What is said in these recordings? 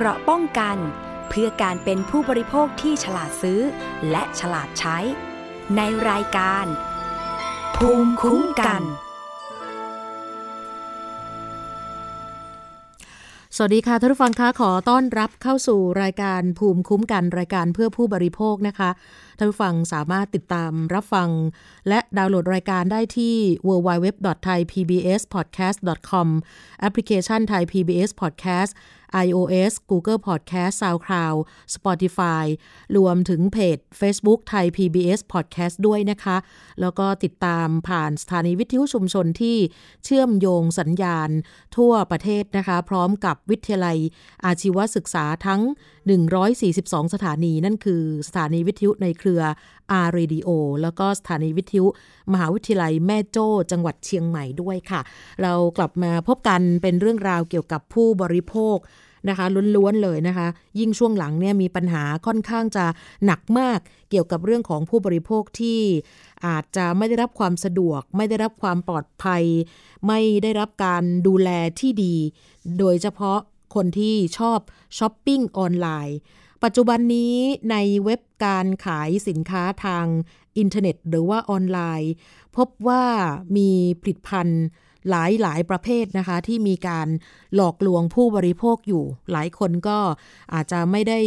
เกราะป้องกัน เพื่อการเป็นผู้บริโภคที่ฉลาดซื้อ และฉลาดใช้ ในรายการ ภูมิคุ้มกัน สวัสดีค่ะท่านผู้ฟังคะขอต้อนรับเข้าสู่รายการภูมิคุ้มกันรายการเพื่อผู้บริโภคนะคะ ท่านผู้ฟังสามารถติดตามรับฟัง และดาวน์โหลดรายการได้ที่ www.thaipbspodcast.com แอปพลิเคชัน Thai PBS Podcast iOS Google Podcast SoundCloud Spotify รวมถึงเพจ Facebook ไทย PBS Podcast ด้วยนะคะ แล้วก็ติดตามผ่านสถานีวิทยุชุมชนที่เชื่อมโยงสัญญาณทั่วประเทศนะคะ พร้อมกับวิทยาลัยอาชีวศึกษาทั้ง 142 สถานีนั่นคือสถานีวิทยุในเครือ R Radio แล้วก็สถานีวิทยุ มหาวิทยาลัยแม่โจ้จังหวัดเชียงใหม่ด้วยค่ะ เรากลับมาพบกันเป็นเรื่องราวเกี่ยวกับผู้บริโภคนะคะล้วนๆเลยนะคะ ยิ่งช่วงหลังเนี่ยมีปัญหาค่อนข้างจะหนักมากเกี่ยวกับเรื่องของผู้บริโภคที่อาจจะไม่ได้รับความสะดวก ไม่ได้รับความปลอดภัย ไม่ได้รับการดูแลที่ดี โดยเฉพาะ คนที่ชอบช้อปปิ้งออนไลน์ ปัจจุบันนี้ในเว็บการขายสินค้าทางอินเทอร์เน็ต หรือว่าออนไลน์ พบว่ามีผลิตภัณฑ์ หลายหลายประเภทนะคะ ที่มีการหลอกลวงผู้บริโภคอยู่ หลายคนก็อาจจะไม่ได้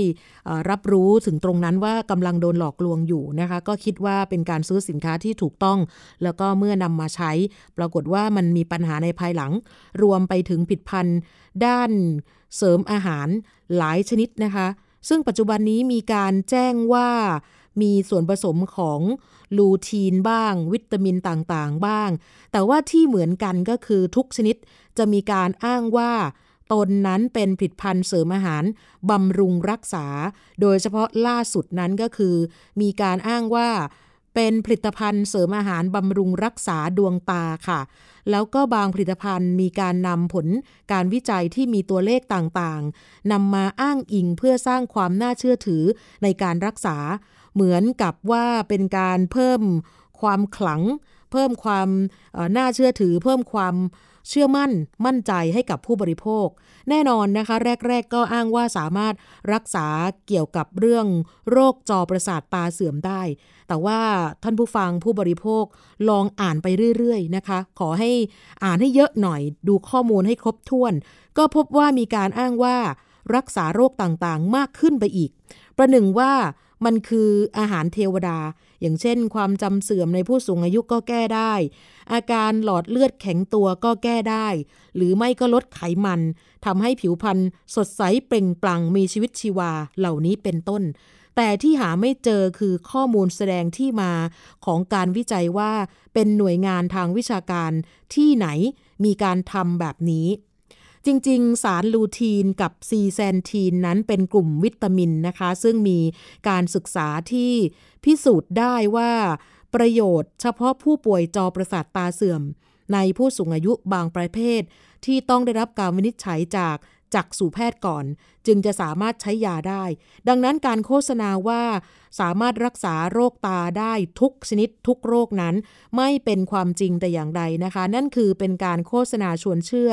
รับรู้ถึงตรงนั้นว่ากำลังโดนหลอกลวงอยู่นะคะ ก็คิดว่าเป็นการซื้อสินค้าที่ถูกต้อง แล้วก็เมื่อนำมาใช้ ปรากฏว่ามันมีปัญหาในภายหลัง รวมไปถึงผิดพันธ์ด้านเสริมอาหารหลายชนิดนะคะ ซึ่งปัจจุบันนี้มีการแจ้งว่า มีส่วนผสมของลูทีนบ้าง วิตามินต่างๆ บ้าง แต่ว่าที่เหมือนกันก็คือทุกชนิดจะมีการอ้างว่าตนนั้นเป็นผลิตภัณฑ์เสริมอาหารบำรุงรักษา โดยเฉพาะล่าสุดนั้นก็คือ มีการอ้างว่าเป็นผลิตภัณฑ์เสริมอาหารบำรุงรักษาดวงตาค่ะ แล้วก็บางผลิตภัณฑ์มีการนำผลการวิจัยที่มีตัวเลขต่างๆนำมาอ้างอิงเพื่อสร้างความน่าเชื่อถือในการรักษา เหมือนกับว่าเป็นการเพิ่มความขลัง เพิ่มความน่าเชื่อถือ เพิ่มความเชื่อมั่นมั่นใจให้กับผู้บริโภค แน่นอนนะคะ แรก ๆ ก็อ้างว่าสามารถรักษาเกี่ยวกับเรื่องโรคจอประสาทตาเสื่อมได้ แต่ว่าท่านผู้ฟังผู้บริโภคลองอ่านไปเรื่อย ๆ นะคะ ขอให้อ่านให้เยอะหน่อยดูข้อมูลให้ครบถ้วน ก็พบว่ามีการอ้างว่ารักษาโรคต่างๆ มากขึ้นไปอีก ประหนึ่งว่า มันคืออาหารเทวดา อย่างเช่น ความจำเสื่อมในผู้สูงอายุก็แก้ได้ อาการหลอดเลือดแข็งตัวก็แก้ได้ หรือไม่ก็ลดไขมันทำให้ผิวพรรณสดใสเปล่งปลั่งมีชีวิตชีวาเหล่านี้เป็นต้น แต่ที่หาไม่เจอคือข้อมูลแสดงที่มาของการวิจัยว่าเป็นหน่วยงานทางวิชาการที่ไหนมีการทำแบบนี้ จริง ๆ สารลูทีนกับซีแซนทีนนั้นเป็นกลุ่มวิตามินนะคะ ซึ่งมีการศึกษาที่พิสูจน์ได้ว่าประโยชน์เฉพาะผู้ป่วยจอประสาทตาเสื่อม ในผู้สูงอายุบางประเภท ที่ต้องได้รับการวินิจฉัยจาก จักสู่แพทย์ก่อน จึงจะสามารถใช้ยาได้ ดังนั้นการโฆษณาว่าสามารถรักษาโรคตาได้ทุกชนิดทุกโรคนั้น ไม่เป็นความจริงแต่อย่างใดนะคะ นั่นคือเป็นการโฆษณาชวนเชื่อ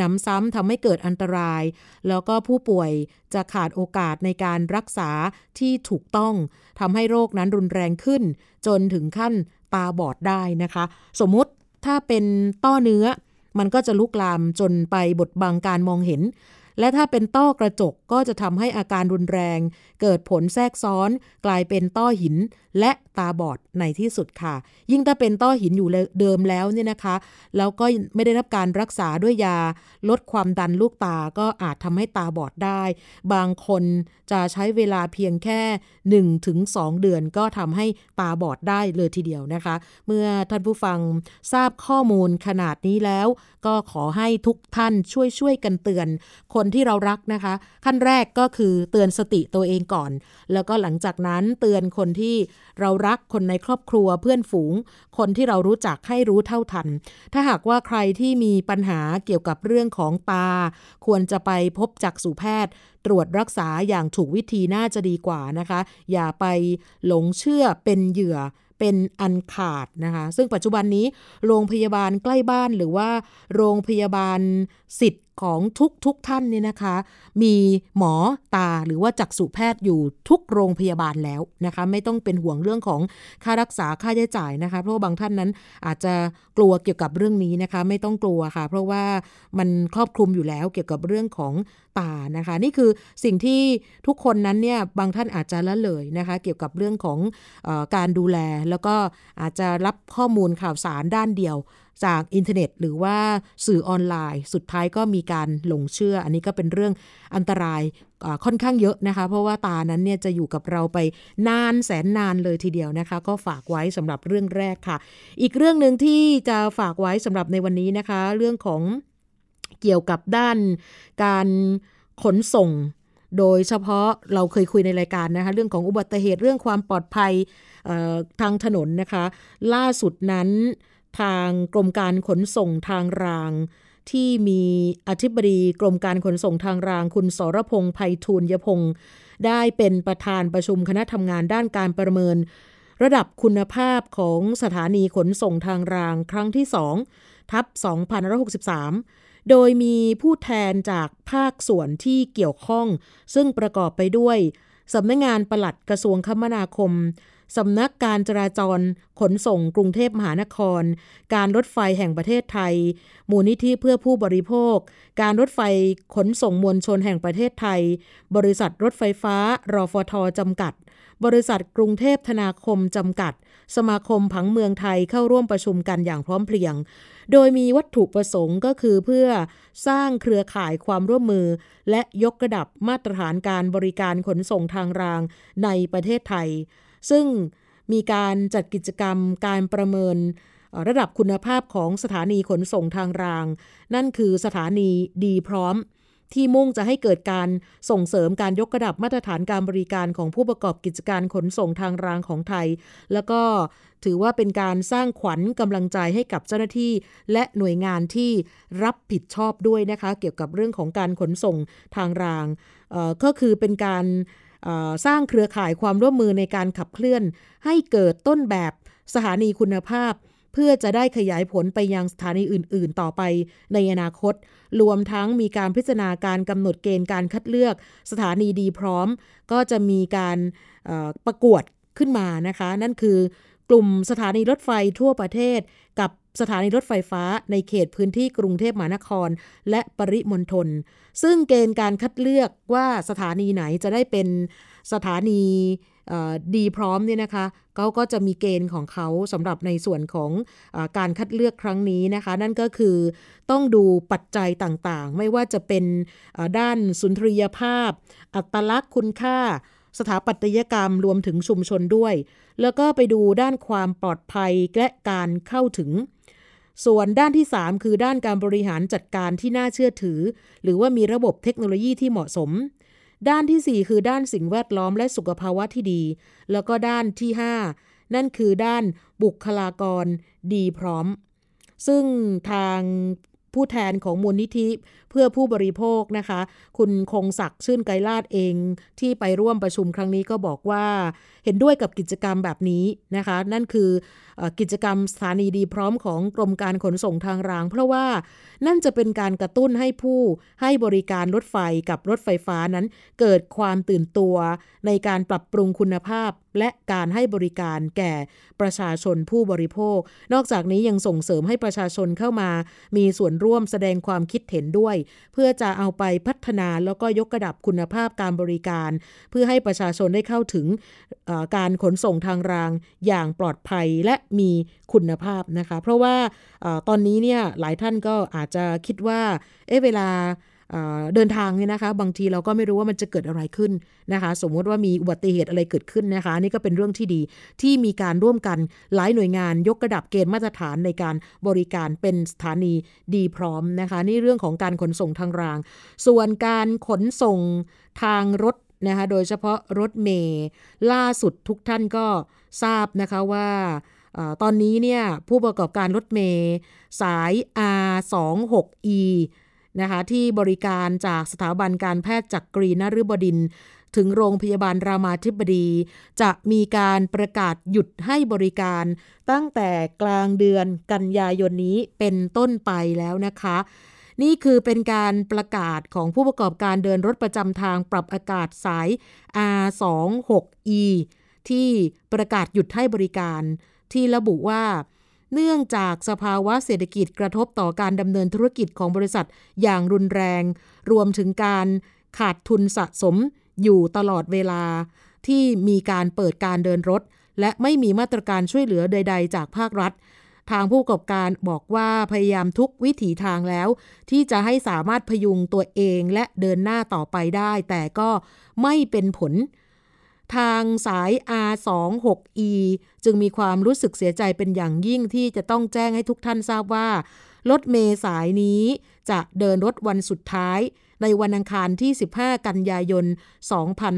นำซ้ำทำให้เกิดอันตราย แล้วก็ผู้ป่วยจะขาดโอกาสในการรักษาที่ถูกต้องทำให้โรคนั้นรุนแรงขึ้น จนถึงขั้นตาบอดได้นะคะ สมมติถ้าเป็นต้อเนื้อ มันก็จะลุกลามจนไปบดบังการมองเห็น และถ้าเป็นต้อกระจกก็จะทำให้อาการรุนแรง เกิดผลแทรกซ้อน กลายเป็นต้อหิน และตาบอดในที่สุดค่ะ ยิ่งถ้าเป็นต้อหินอยู่เดิมแล้วเนี่ยนะคะ แล้วก็ไม่ได้รับการรักษาด้วยยา ลดความดันลูกตาก็อาจทำให้ตาบอดได้ บางคนจะใช้เวลาเพียงแค่ 1-2ถึงเดือนก็ทำให้ตาบอดได้เลยทีเดียวนะคะ เมื่อท่านผู้ฟังทราบข้อมูลขนาดนี้แล้ว ก็ขอให้ทุกท่านช่วยช่วยกันเตือน คนที่เรารักนะคะ ขั้นแรกก็คือเตือนสติตัวเองก่อน แล้วก็หลังจากนั้นเตือนคนที่เรารักคนในครอบครัวเพื่อนฝูง คนที่เรารู้จักให้รู้เท่าทัน ถ้าหากว่าใครที่มีปัญหาเกี่ยวกับเรื่องของตา ควรจะไปพบจักษุแพทย์ ตรวจรักษาอย่างถูกวิธีน่าจะดีกว่านะคะ อย่าไปหลงเชื่อเป็นเหยื่อเป็นอันขาดนะคะ ซึ่งปัจจุบันนี้ โรงพยาบาลใกล้บ้านหรือว่า โรงพยาบาลสิทธิ์ ของทุกทุกท่านเนี่ยนะคะ มีหมอตาหรือว่าจักษุแพทย์อยู่ทุกโรงพยาบาลแล้วนะคะ ไม่ต้องเป็นห่วงเรื่องของค่ารักษาค่าใช้จ่ายนะคะ เพราะาบางท่านนั้นอาจจะกลัวเกี่ยวกับเรื่องนี้นะคะ ไม่ต้องกลัวค่ะ เพราะว่ามันครอบคลุมอยู่แล้วเกี่ยวกับเรื่องของตานะคะ นี่คือสิ่งที่ทุกคนนั้นเนี่ยบางท่านอาจจะละเลยนะคะ เกี่ยวกับเรื่องของอการดูแล แล้วก็อาจจะรับข้อมูลข่าวสารด้านเดียว จากอินเทอร์เน็ต หรือว่าสื่อออนไลน์ สุดท้ายก็มีการหลงเชื่อ อันนี้ก็เป็นเรื่องอันตรายค่อนข้างเยอะนะคะ เพราะว่าตานั้นเนี่ยจะอยู่กับเราไปนานแสนนานเลยทีเดียวนะคะ ก็ฝากไว้สำหรับเรื่องแรกค่ะ อีกเรื่องหนึ่งที่จะฝากไว้สำหรับในวันนี้นะคะ เรื่องของเกี่ยวกับด้านการขนส่ง โดยเฉพาะเราเคยคุยในรายการนะคะ เรื่องของอุบัติเหตุเรื่องความปลอดภัยทางถนนนะคะ ล่าสุดนั้น ทางกรมการขนส่งทางราง ที่มีอธิบดีกรมการขนส่งทางราง คุณสรพงษ์ไพฑูรยพงศ์ได้เป็นประธานประชุมคณะทำงานด้านการประเมิน ระดับคุณภาพของสถานีขนส่งทางรางครั้งที่2ทับ2563 โดยมีผู้แทนจากภาคส่วนที่เกี่ยวข้อง ซึ่งประกอบไปด้วยสำนักงงานปลัดกระทรวงคมนาคม สำนักการจราจรขนส่งกรุงเทพมหานคร การรถไฟแห่งประเทศไทย มูลนิธิเพื่อผู้บริโภค การรถไฟขนส่งมวลชนแห่งประเทศไทย บริษัทรถไฟฟ้ารอฟทจำกัด บริษัทกรุงเทพธนาคมจำกัด สมาคมผังเมืองไทยเข้าร่วมประชุมกันอย่างพร้อมเพรียง โดยมีวัตถุประสงค์ก็คือเพื่อสร้างเครือข่ายความร่วมมือ และยกระดับมาตรฐานการบริการขนส่งทางรางในประเทศไทย ซึ่งมีการจัดกิจกรรมการประเมินระดับคุณภาพของสถานีขนส่งทางราง นั่นคือสถานีดีพร้อม ที่มุ่งจะให้เกิดการส่งเสริมการยกระดับมาตรฐานการบริการของผู้ประกอบกิจการขนส่งทางรางของไทย แล้วก็ถือว่าเป็นการสร้างขวัญกำลังใจให้กับเจ้าหน้าที่ และหน่วยงานที่รับผิดชอบด้วยนะคะ เกี่ยวกับเรื่องของการขนส่งทางรางก็คือเป็นการ สร้างเครือข่ายความร่วมมือในการขับเคลื่อน ให้เกิดต้นแบบสถานีคุณภาพ เพื่อจะได้ขยายผลไปยังสถานีอื่น ๆ ต่อไปในอนาคต รวมทั้งมีการพิจารณาการกำหนดเกณฑ์การคัดเลือก สถานีดีพร้อม ก็จะมีการประกวดขึ้นมานะคะ นั่นคือกลุ่มสถานีรถไฟทั่วประเทศ สถานีรถไฟฟ้าในเขตพื้นที่กรุงเทพมหานคร และปริมณฑลซึ่งเกณฑ์การคัดเลือกว่าสถานีไหนจะได้เป็นสถานีดีพร้อมเนี่ยนะคะเขาก็จะมีเกณฑ์ของเขาสำหรับในส่วนของอการคัดเลือกครั้งนี้นะคะ นั่นก็คือต้องดูปัจจัยต่างๆ ไม่ว่าจะเป็นด้านสุนทรียภาพ อัตลักษณ์คุณค่า สถาปัตยกรรมรวมถึงชุมชนด้วย แล้วก็ไปดูด้านความปลอดภัยและการเข้าถึง ส่วนด้านที่ 3 คือด้านการบริหารจัดการที่น่าเชื่อถือ หรือว่ามีระบบเทคโนโลยีที่เหมาะสม ด้านที่ 4 คือด้านสิ่งแวดล้อมและสุขภาวะที่ดี แล้วก็ด้านที่ 5 นั่นคือด้านบุคลากรดีพร้อม ซึ่งทางผู้แทนของมูลนิธิ พื่อผู้บริโภคนะคะ คุณคงศักดิ์ชื่นไกรลาดเอง ที่ไปร่วมประชุมครั้งนี้ก็บอกว่า เห็นด้วยกับกิจกรรมแบบนี้นะคะ นั่นคือกิจกรรมสถานีดีพร้อมของกรมการขนส่งทางราง เพราะว่านั่นจะเป็นการกระตุ้นให้ผู้ให้บริการรถไฟกับรถไฟฟ้านั้นเกิดความตื่นตัวในการปรับปรุงคุณภาพ และการให้บริการแก่ประชาชนผู้บริโภค นอกจากนี้ยังส่งเสริมให้ประชาชนเข้ามา มีส่วนร่วมแสดงความคิดเห็นด้วยเพื่อจะเอาไปพัฒนาแล้วก็ยกระดับคุณภาพการบริการ เพื่อให้ประชาชนได้เข้าถึงการขนส่งทางรางอย่างปลอดภัยและมีคุณภาพนะคะ เพราะว่าอตอนนี้เนี่ยหลายท่านก็อาจจะคิดว่าเอ๊ะเวลา เดินทางเนี่ยนะคะ บางทีเราก็ไม่รู้ว่ามันจะเกิดอะไรขึ้นนะคะ สมมติว่ามีอุบัติเหตุอะไรเกิดขึ้นนะคะ นี่ก็เป็นเรื่องที่ดีที่มีการร่วมกันหลายหน่วยงานยกระดับเกณฑ์มาตรฐานในการบริการเป็นสถานีดีพร้อมนะคะ นี่เรื่องของการขนส่งทางราง ส่วนการขนส่งทางรถนะคะโดยเฉพาะรถเมย์ล่าสุดทุกท่านก็ทราบนะคะว่าตอนนี้เนี่ยผู้ประกอบการรถเมย์สาย R26E นะคะที่บริการจากสถาบันการแพทย์จักรีนฤบดิน ถึงโรงพยาบาลรามาธิบดี จะมีการประกาศหยุดให้บริการ ตั้งแต่กลางเดือนกันยายนนี้เป็นต้นไปแล้วนะคะ นี่คือเป็นการประกาศของผู้ประกอบการเดินรถประจำทางปรับอากาศสาย R26E ที่ประกาศหยุดให้บริการที่ระบุว่า เนื่องจากสภาวะเศรษฐกิจกระทบต่อการดำเนินธุรกิจของบริษัทอย่างรุนแรง รวมถึงการขาดทุนสะสมอยู่ตลอดเวลา ที่มีการเปิดการเดินรถ และไม่มีมาตรการช่วยเหลือใด ๆ จากภาครัฐ ทางผู้ประกอบการบอกว่าพยายามทุกวิถีทางแล้ว ที่จะให้สามารถพยุงตัวเองและเดินหน้าต่อไปได้ แต่ก็ไม่เป็นผล ทางสาย R26E จึงมีความรู้สึกเสียใจเป็นอย่างยิ่งที่จะต้องแจ้งให้ทุกท่านทราบว่า รถเมสายนี้จะเดินรถวันสุดท้ายในวันอังคารที่ 15 กันยายน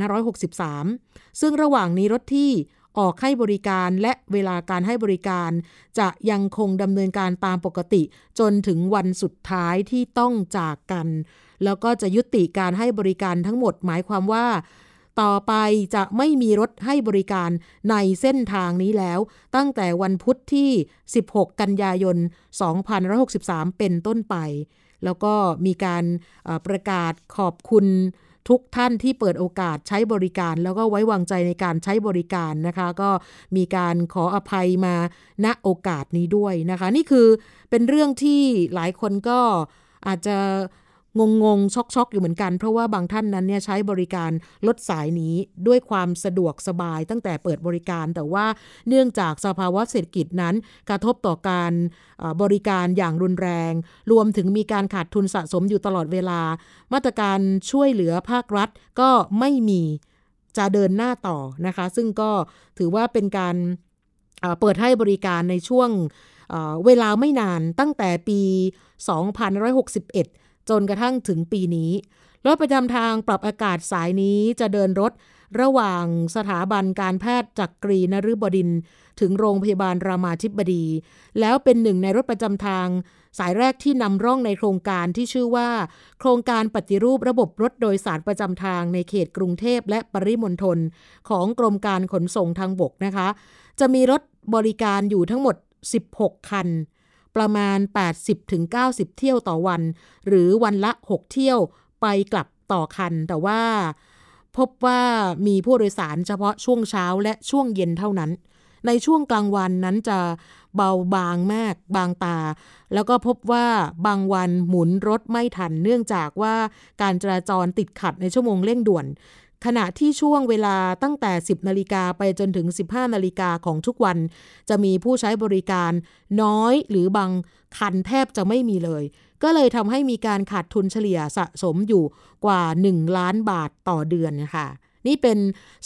2563 ซึ่งระหว่างนี้รถที่ออกให้บริการและเวลาการให้บริการ จะยังคงดำเนินการตามปกติ จนถึงวันสุดท้ายที่ต้องจากกัน แล้วก็จะยุติการให้บริการทั้งหมดหมายความว่า ต่อไปจะไม่มีรถให้บริการในเส้นทางนี้แล้ว ตั้งแต่วันพุธที่ 16 กันยายน 2563 เป็นต้นไป แล้วก็มีการประกาศขอบคุณทุกท่านที่เปิดโอกาสใช้บริการ แล้วก็ไว้วางใจในการใช้บริการนะคะ ก็มีการขออภัยมาณโอกาสนี้ด้วยนะคะ นี่คือเป็นเรื่องที่หลายคนก็อาจจะ งงงช็อกช็อกอยู่เหมือนกัน เพราะว่าบางท่านนั้นเนี่ยใช้บริการรถสายนี้ด้วยความสะดวกสบายตั้งแต่เปิดบริการ แต่ว่าเนื่องจากสภาวะเศรษฐกิจนั้น กระทบต่อการบริการอย่างรุนแรง รวมถึงมีการขาดทุนสะสมอยู่ตลอดเวลา มาตรการช่วยเหลือภาครัฐก็ไม่มีจะเดินหน้าต่อนะคะ ซึ่งก็ถือว่าเป็นการเปิดให้บริการในช่วงเวลาไม่นานตั้งแต่ปี 2561 จนกระทั่งถึงปีนี้ รถประจำทางปรับอากาศสายนี้จะเดินรถระหว่างสถาบันการแพทย์จักกรีนฤบดิน ถึงโรงพยาบาลรามาธิบดี แล้วเป็นหนึ่งในรถประจำทาง สายแรกที่นำร่องในโครงการที่ชื่อว่า โครงการปฏิรูประบบรถโดยสารประจำทางในเขตกรุงเทพและปริมณฑลของกรมการขนส่งทางบกนะคะ จะมีรถบริการอยู่ทั้งหมด 16 คัน ประมาณ 80-90 เที่ยวต่อวัน หรือวันละ 6 เที่ยวไปกลับต่อคัน แต่ว่าพบว่ามีผู้โดยสารเฉพาะช่วงเช้าและช่วงเย็นเท่านั้น ในช่วงกลางวันนั้นจะเบาบางมากบางตา แล้วก็พบว่าบางวันหมุนรถไม่ทัน เนื่องจากว่าการจราจรติดขัดในชั่วโมงเร่งด่วน ขณะที่ช่วงเวลาตั้งแต่ 10 นาฬิกาไปจนถึง 15 นาฬิกาของทุกวัน จะมีผู้ใช้บริการน้อยหรือบางคันแทบจะไม่มีเลย ก็เลยทำให้มีการขาดทุนเฉลี่ยสะสมอยู่กว่า 1 ล้านบาทต่อเดือนนะคะนี่เป็น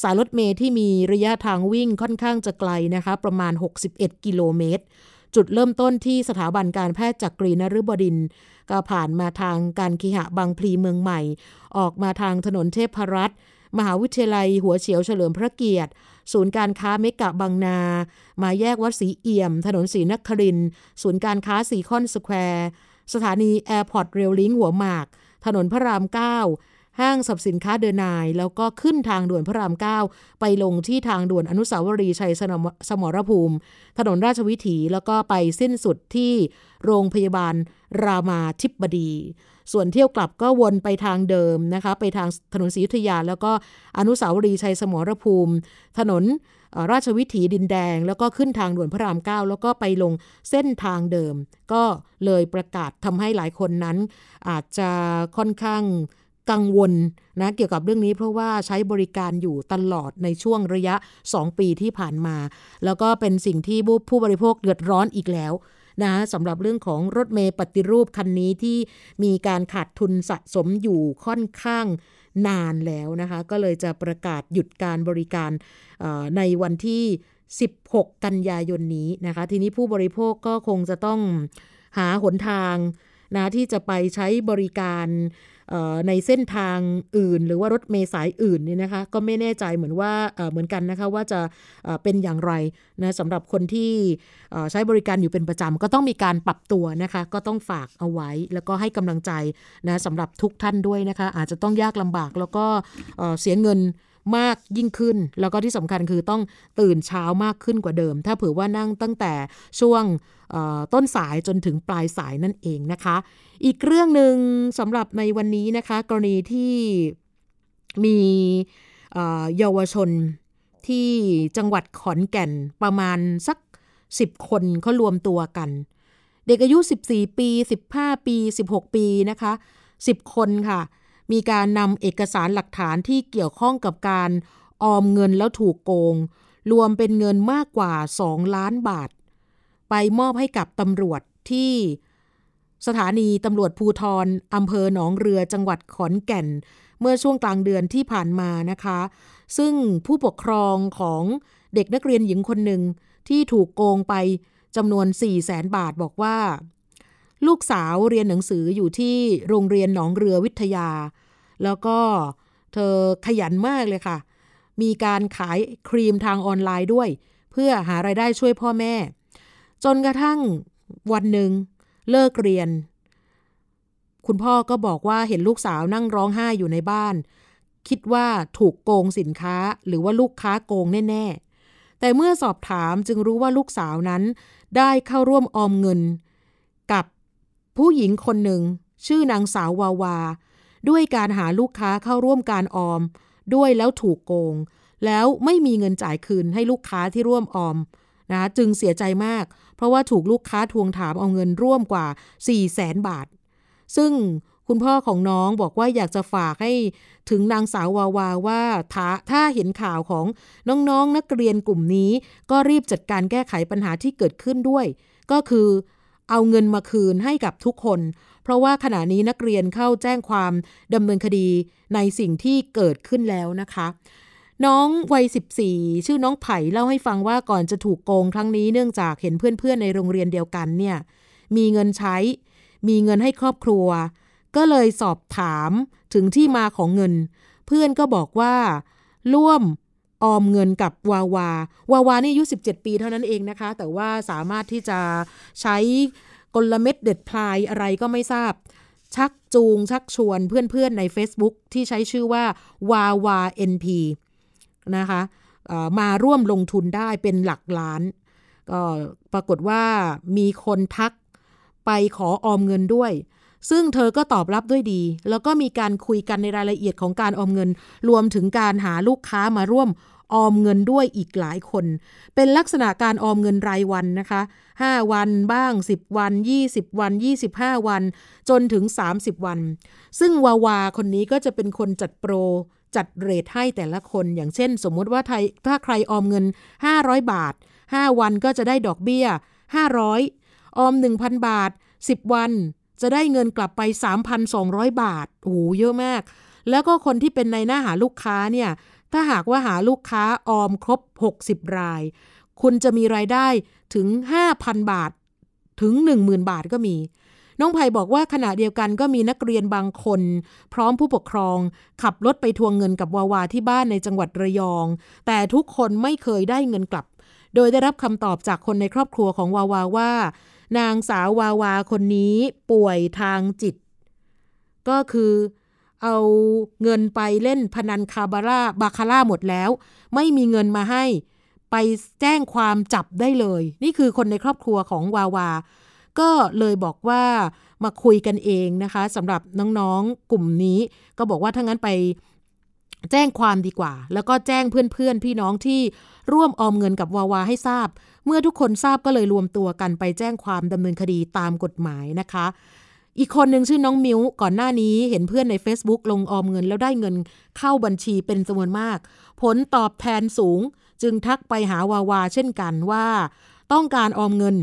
สายรถเมล์ที่มีระยะทางวิ่งค่อนข้างจะไกลนะคะ ประมาณ 61 กิโลเมตร จุดเริ่มต้นที่สถาบันการแพทย์จักกรีนฤบดิน ก็ผ่านมาทางการเคหะบางพลีเมืองใหม่ ออกมาทางถนนเทพรัตน์ มหาวิทยาลัยหัวเฉียวเฉลิมพระเกียรติ ศูนย์การค้าเมกะบางนา มาแยกวัดศรีเอี่ยม ถนนศรีนคริน ศูนย์การค้าซีคอนสแควร์ สถานีแอร์พอร์ตเรลลิงก์หัวหมาก ถนนพระราม 9 ห้างสรรพสินค้าเดอะไนน์ แล้วก็ขึ้นทางด่วนพระราม 9 ไปลงที่ทางด่วนอนุสาวรีย์ชัยสมรภูมิ ถนนราชวิถีแล้วก็ไปสิ้นสุดที่โรงพยาบาลรามาธิบดี ส่วนเที่ยวกลับก็วนไปทางเดิมนะคะ ไปทางถนนศรีอยุธยา แล้วก็อนุสาวรีย์ชัยสมรภูมิ ถนนราชวิถีดินแดง แล้วก็ขึ้นทางด่วนพระราม 9 แล้วก็ไปลงเส้นทางเดิม ก็เลยประกาศทำให้หลายคนนั้นอาจจะค่อนข้าง กังวลนะเกี่ยวกับเรื่องนี้เพราะว่าใช้บริการอยู่ตลอดในช่วงระยะ 2 ปีที่ผ่านมา แล้วก็เป็นสิ่งที่ผู้บริโภคเดือดร้อนอีกแล้วนะสำหรับเรื่องของรถเมย์ปฏิรูปคันนี้ที่มีการขาดทุนสะสมอยู่ค่อนข้างนานแล้วนะคะ ก็เลยจะประกาศหยุดการบริการในวันที่ 16 กันยายนนี้นะคะ ทีนี้ผู้บริโภคก็คงจะต้องหาหนทางนะที่จะไปใช้บริการ ในเส้นทางอื่น หรือว่ารถเมลสายอื่นเนี่ยนะคะก็ไม่แน่ใจเหมือนว่าเหมือนกันนะคะว่าจะเป็นอย่างไรนะสำหรับคนที่ใช้บริการอยู่เป็นประจำก็ต้องมีการปรับตัวนะคะก็ต้องฝากเอาไว้แล้วก็ให้กำลังใจนะสำหรับทุกท่านด้วยนะคะอาจจะต้องยากลำบากแล้วก็เสียเงิน มากยิ่งขึ้น แล้วก็ที่สำคัญคือต้องตื่นเช้ามากขึ้นกว่าเดิม ถ้าเผื่อว่านั่งตั้งแต่ช่วงต้นสายจนถึงปลายสายนั่นเองนะคะ อีกเรื่องหนึ่งสำหรับในวันนี้นะคะ กรณีที่มีเยาวชนที่จังหวัดขอนแก่นประมาณสัก 10 คนเขารวมตัวกัน เด็กอายุ 14 ปี 15 ปี 16 ปีนะคะ 10 คนค่ะ มีการนำเอกสารหลักฐานที่เกี่ยวข้องกับการออมเงินแล้วถูกโกง รวมเป็นเงินมากกว่า 2 ล้านบาท ไปมอบให้กับตำรวจที่สถานีตำรวจภูทรอำเภอหนองเรือจังหวัดขอนแก่น เมื่อช่วงกลางเดือนที่ผ่านมานะคะ ซึ่งผู้ปกครองของเด็กนักเรียนหญิงคนหนึ่งที่ถูกโกงไปจำนวน 4 0 0แสนบาทบอกว่า ลูกสาวเรียนหนังสืออยู่ที่โรงเรียนหนองเรือวิทยา แล้วก็เธอขยันมากเลยค่ะ มีการขายครีมทางออนไลน์ด้วย เพื่อหาไรายได้ช่วยพ่อแม่ จนกระทั่งวันหนึ่งเลิกเรียน คุณพ่อก็บอกว่าเห็นลูกสาวนั่งร้องไห้อยู่ในบ้าน คิดว่าถูกโกงสินค้าหรือว่าลูกค้าโกงแน่ๆ แต่เมื่อสอบถามจึงรู้ว่าลูกสาวนั้นได้เข้าร่วมออมเงิน กับผู้หญิงคนหนึ่ง ชื่อนางสาววาวา ด้วยการหาลูกค้าเข้าร่วมการออม ด้วยแล้วถูกโกง แล้วไม่มีเงินจ่ายคืนให้ลูกค้าที่ร่วมออมนะจึงเสียใจมาก เพราะว่าถูกลูกค้าทวงถามเอาเงินร่วมกว่า 4 0 0แสนบาท ซึ่งคุณพ่อของน้องบอกว่าอยากจะฝากให้ถึงนางสาววาวาว่าถ้าถ้าเห็นข่าวของน้องๆนนักเรียนกลุ่มนี้ ก็รีบจัดการแก้ไขปัญหาที่เกิดขึ้นด้วย ก็คือเอาเงินมาคืนให้กับทุกคน เพราะว่าขณะนี้นักเรียนเข้าแจ้งความดำเนินคดีในสิ่งที่เกิดขึ้นแล้วนะคะ น้องวัย 14 ชื่อน้องไผ่เล่าให้ฟังว่าก่อนจะถูกโกงครั้งนี้เนื่องจากเห็นเพื่อนๆในโรงเรียนเดียวกันเนี่ยมีเงินใช้ มีเงินให้ครอบครัว ก็เลยสอบถามถึงที่มาของเงิน เพื่อนก็บอกว่าร่วมออมเงินกับวาวา วาวานี่อายุ 17 ปีเท่านั้นเองนะคะ แต่ว่าสามารถที่จะใช้ กลเม็ดเด็ดพลายอะไรก็ไม่ทราบ ชักจูงชักชวนเพื่อนๆใน Facebook ที่ใช้ชื่อว่าวาวา NP นะคะมาร่วมลงทุนได้เป็นหลักล้าน ก็ปรากฏว่ามีคนทักไปขอออมเงินด้วย ซึ่งเธอก็ตอบรับด้วยดี แล้วก็มีการคุยกันในรายละเอียดของการออมเงิน รวมถึงการหาลูกค้ามาร่วม ออมเงินด้วยอีกหลายคน เป็นลักษณะการออมเงินรายวันนะคะ 5 วันบ้าง 10 วัน 20 วัน 25 วัน จนถึง 30 วัน ซึ่งวาวาคนนี้ก็จะเป็นคนจัดโปรจัดเรทให้แต่ละคน อย่างเช่น สมมุติว่าถ้าใครออมเงิน 500 บาท 5 วันก็จะได้ดอกเบี้ย 500 ออม 1,000 บาท 10 วัน จะได้เงินกลับไป 3,200 บาท โอ้โห เยอะมาก แล้วก็คนที่เป็นในหน้าหาลูกค้าเนี่ย ถ้าหากว่าหาลูกค้าออมครบ 60 ราย คุณจะมีรายได้ถึง 5,000 บาทถึง 10,000 บาทก็มี น้องไผ่บอกว่าขณะเดียวกันก็มีนักเรียนบางคน พร้อมผู้ปกครอง ขับรถไปทวงเงินกับวาวาที่บ้านในจังหวัดระยอง แต่ทุกคนไม่เคยได้เงินกลับ โดยได้รับคำตอบจากคนในครอบครัวของวาวาว่า นางสาววาวาคนนี้ป่วยทางจิต ก็คือ เอาเงินไปเล่นพนันคาบาร่าบาคาร่าหมดแล้ว ไม่มีเงินมาให้ ไปแจ้งความจับได้เลย นี่คือคนในครอบครัวของวาวา ก็เลยบอกว่ามาคุยกันเองนะคะสำหรับน้องๆกลุ่มนี้ ก็บอกว่าถ้างั้นไปแจ้งความดีกว่า แล้วก็แจ้งเพื่อนๆ พี่น้องที่ร่วมออมเงินกับวาวาให้ทราบ เมื่อทุกคนทราบก็เลยรวมตัวกันไปแจ้งความดำเนินคดีตามกฎหมายนะคะ อีกคนหนึ่งชื่อน้องมิวก่อนหน้านี้เห็นเพื่อนใน Facebook ลงออมเงินแล้วได้เงินเข้าบัญชีเป็นจำนวนมาก ผลตอบแทนสูง จึงทักไปหาวาวาเช่นกันว่า ต้องการออมเงิน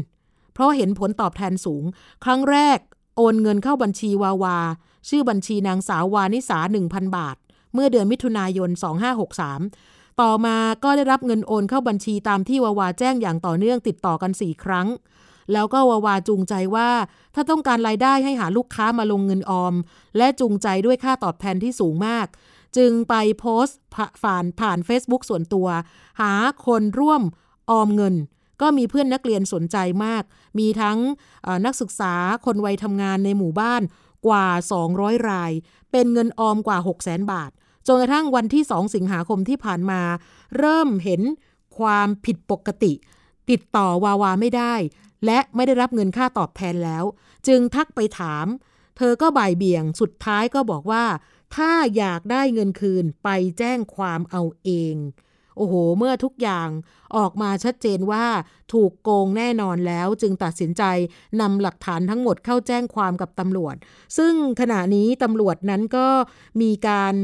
เพราะเห็นผลตอบแทนสูง ครั้งแรกโอนเงินเข้าบัญชีวาวา ชื่อบัญชีนางสาววานิสา 1,000 บาท เมื่อเดือนมิถุนายน 2563 ต่อมาก็ได้รับเงินโอนเข้าบัญชีตามที่วาวาแจ้งอย่างต่อเนื่องติดต่อกัน 4 ครั้ง แล้วก็วาวาจูงใจว่า ถ้าต้องการรายได้ให้หาลูกค้ามาลงเงินออม และจูงใจด้วยค่าตอบแทนที่สูงมาก จึงไปโพสต์ผ่านผ่าน Facebook ส่วนตัว หาคนร่วมออมเงิน ก็มีเพื่อนนักเรียนสนใจมาก มีทั้งนักศึกษาคนวัยทำงานในหมู่บ้านกว่า 200 ราย เป็นเงินออมกว่า 6 0 0 0 0 0 บาทจจนกระทั่งวันที่ 2 สิงหาคมที่ผ่านมา เริ่มเห็นความผิดปกติ ติดต่อวาวาไม่ได้ และไม่ได้รับเงินค่าตอบแทนแล้ว จึงทักไปถาม เธอก็บ่ายเบี่ยงสุดท้ายก็บอกว่า ถ้าอยากได้เงินคืนไปแจ้งความเอาเอง โอ้โห เมื่อทุกอย่างออกมาชัดเจนว่าถูกโกงแน่นอนแล้ว จึงตัดสินใจนำหลักฐานทั้งหมดเข้าแจ้งความกับตำรวจ ซึ่งขณะนี้ตำรวจนั้นก็มีการ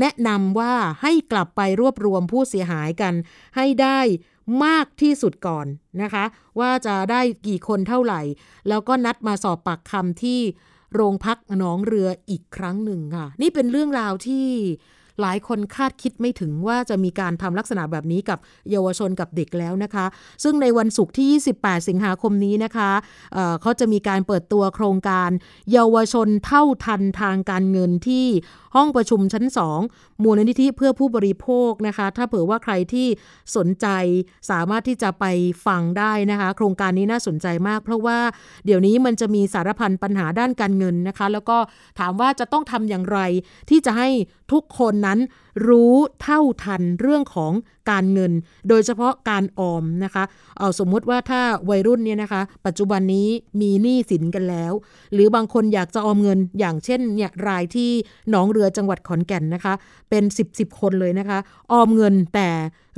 แนะนำว่าให้กลับไปรวบรวมผู้เสียหายกันให้ได้ มากที่สุดก่อนนะคะ ว่าจะได้กี่คนเท่าไหร่ แล้วก็นัดมาสอบปากคำที่โรงพักหนองเรืออีกครั้งหนึ่งค่ะ นี่เป็นเรื่องราวที่หลายคนคาดคิดไม่ถึงว่าจะมีการทำลักษณะแบบนี้กับเยาวชนกับเด็กแล้วนะคะ ซึ่งในวันศุกร์ที่ 28 สิงหาคมนี้นะคะเเขาจะมีการเปิดตัวโครงการ เยาวชนเท่าทันทางการเงินที่ ห้องประชุมชั้น 2 มูลนิธิเพื่อผู้บริโภคนะคะ ถ้าเผื่อว่าใครที่สนใจสามารถที่จะไปฟังได้นะคะ โครงการนี้น่าสนใจมาก เพราะว่าเดี๋ยวนี้มันจะมีสารพันปัญหาด้านการเงินนะคะ แล้วก็ถามว่าจะต้องทำอย่างไร ที่จะให้ทุกคนนั้นรู้เท่าทันเรื่องของการเงิน โดยเฉพาะการออมนะคะ เอาสมมุติว่าถ้าวัยรุ่นเนี่ยนะคะ ปัจจุบันนี้มีหนี้สินกันแล้ว หรือบางคนอยากจะออมเงินอย่างเช่นเนี่ยรายที่หนองเรือจังหวัดขอนแก่นนะคะ เป็น 10บสคนเลยนะคะ ออมเงินแต่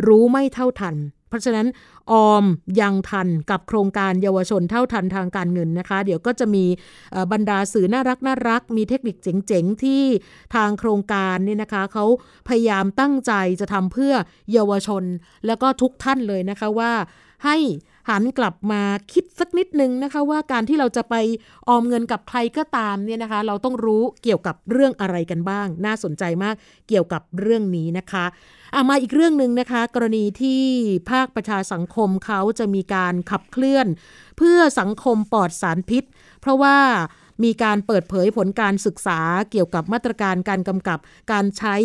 รู้ไม่เท่าทัน เพราะฉะนั้นออมยังทันกับโครงการเยาวชนเท่าทันทางการเงินนะคะ เดี๋ยวก็จะมีบรรดาสื่อน่ารักน่ารัก มีเทคนิคเจ๋งๆ ที่ทางโครงการนี่นะคะเขาพยายามตั้งใจจะทำเพื่อเยาวชน แล้วก็ทุกท่านเลยนะคะว่าให้ หันกลับมาคิดสักนิดนึงนะคะว่าการที่เราจะไปออมเงินกับใครก็ตามเนี่ยนะคะ เราต้องรู้เกี่ยวกับเรื่องอะไรกันบ้าง น่าสนใจมากเกี่ยวกับเรื่องนี้นะคะอามาอีกเรื่องหนึ่งนะคะ กรณีที่ภาคประชาสังคมเขาจะมีการขับเคลื่อน เพื่อสังคมปลอดสารพิษ เพราะว่ามีการเปิดเผยผลการศึกษาเกี่ยวกับมาตรการการกำกับการใช้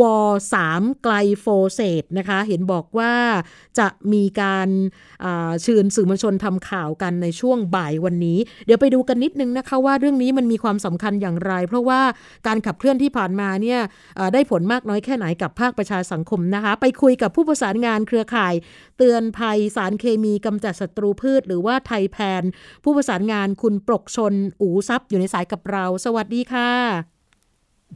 วอ3ไกลโฟเซตนะคะ เห็นบอกว่าจะมีการเชิญสื่อมวลชนทำข่าวกันในช่วงบ่ายวันนี้ เดี๋ยวไปดูกันนิดนึงนะคะว่าเรื่องนี้มันมีความสำคัญอย่างไร เพราะว่าการขับเคลื่อนที่ผ่านมาเนี่ยได้ผลมากน้อยแค่ไหนกับภาคประชาสังคมนะคะ ไปคุยกับผู้ประสานงานเครือข่าย เตือนภัยสารเคมีกำจัดศัตรูพืช หรือว่าไทยแพน ผู้ประสานงานคุณปรกชน อูซับอยู่ในสายกับเรา สวัสดีค่ะ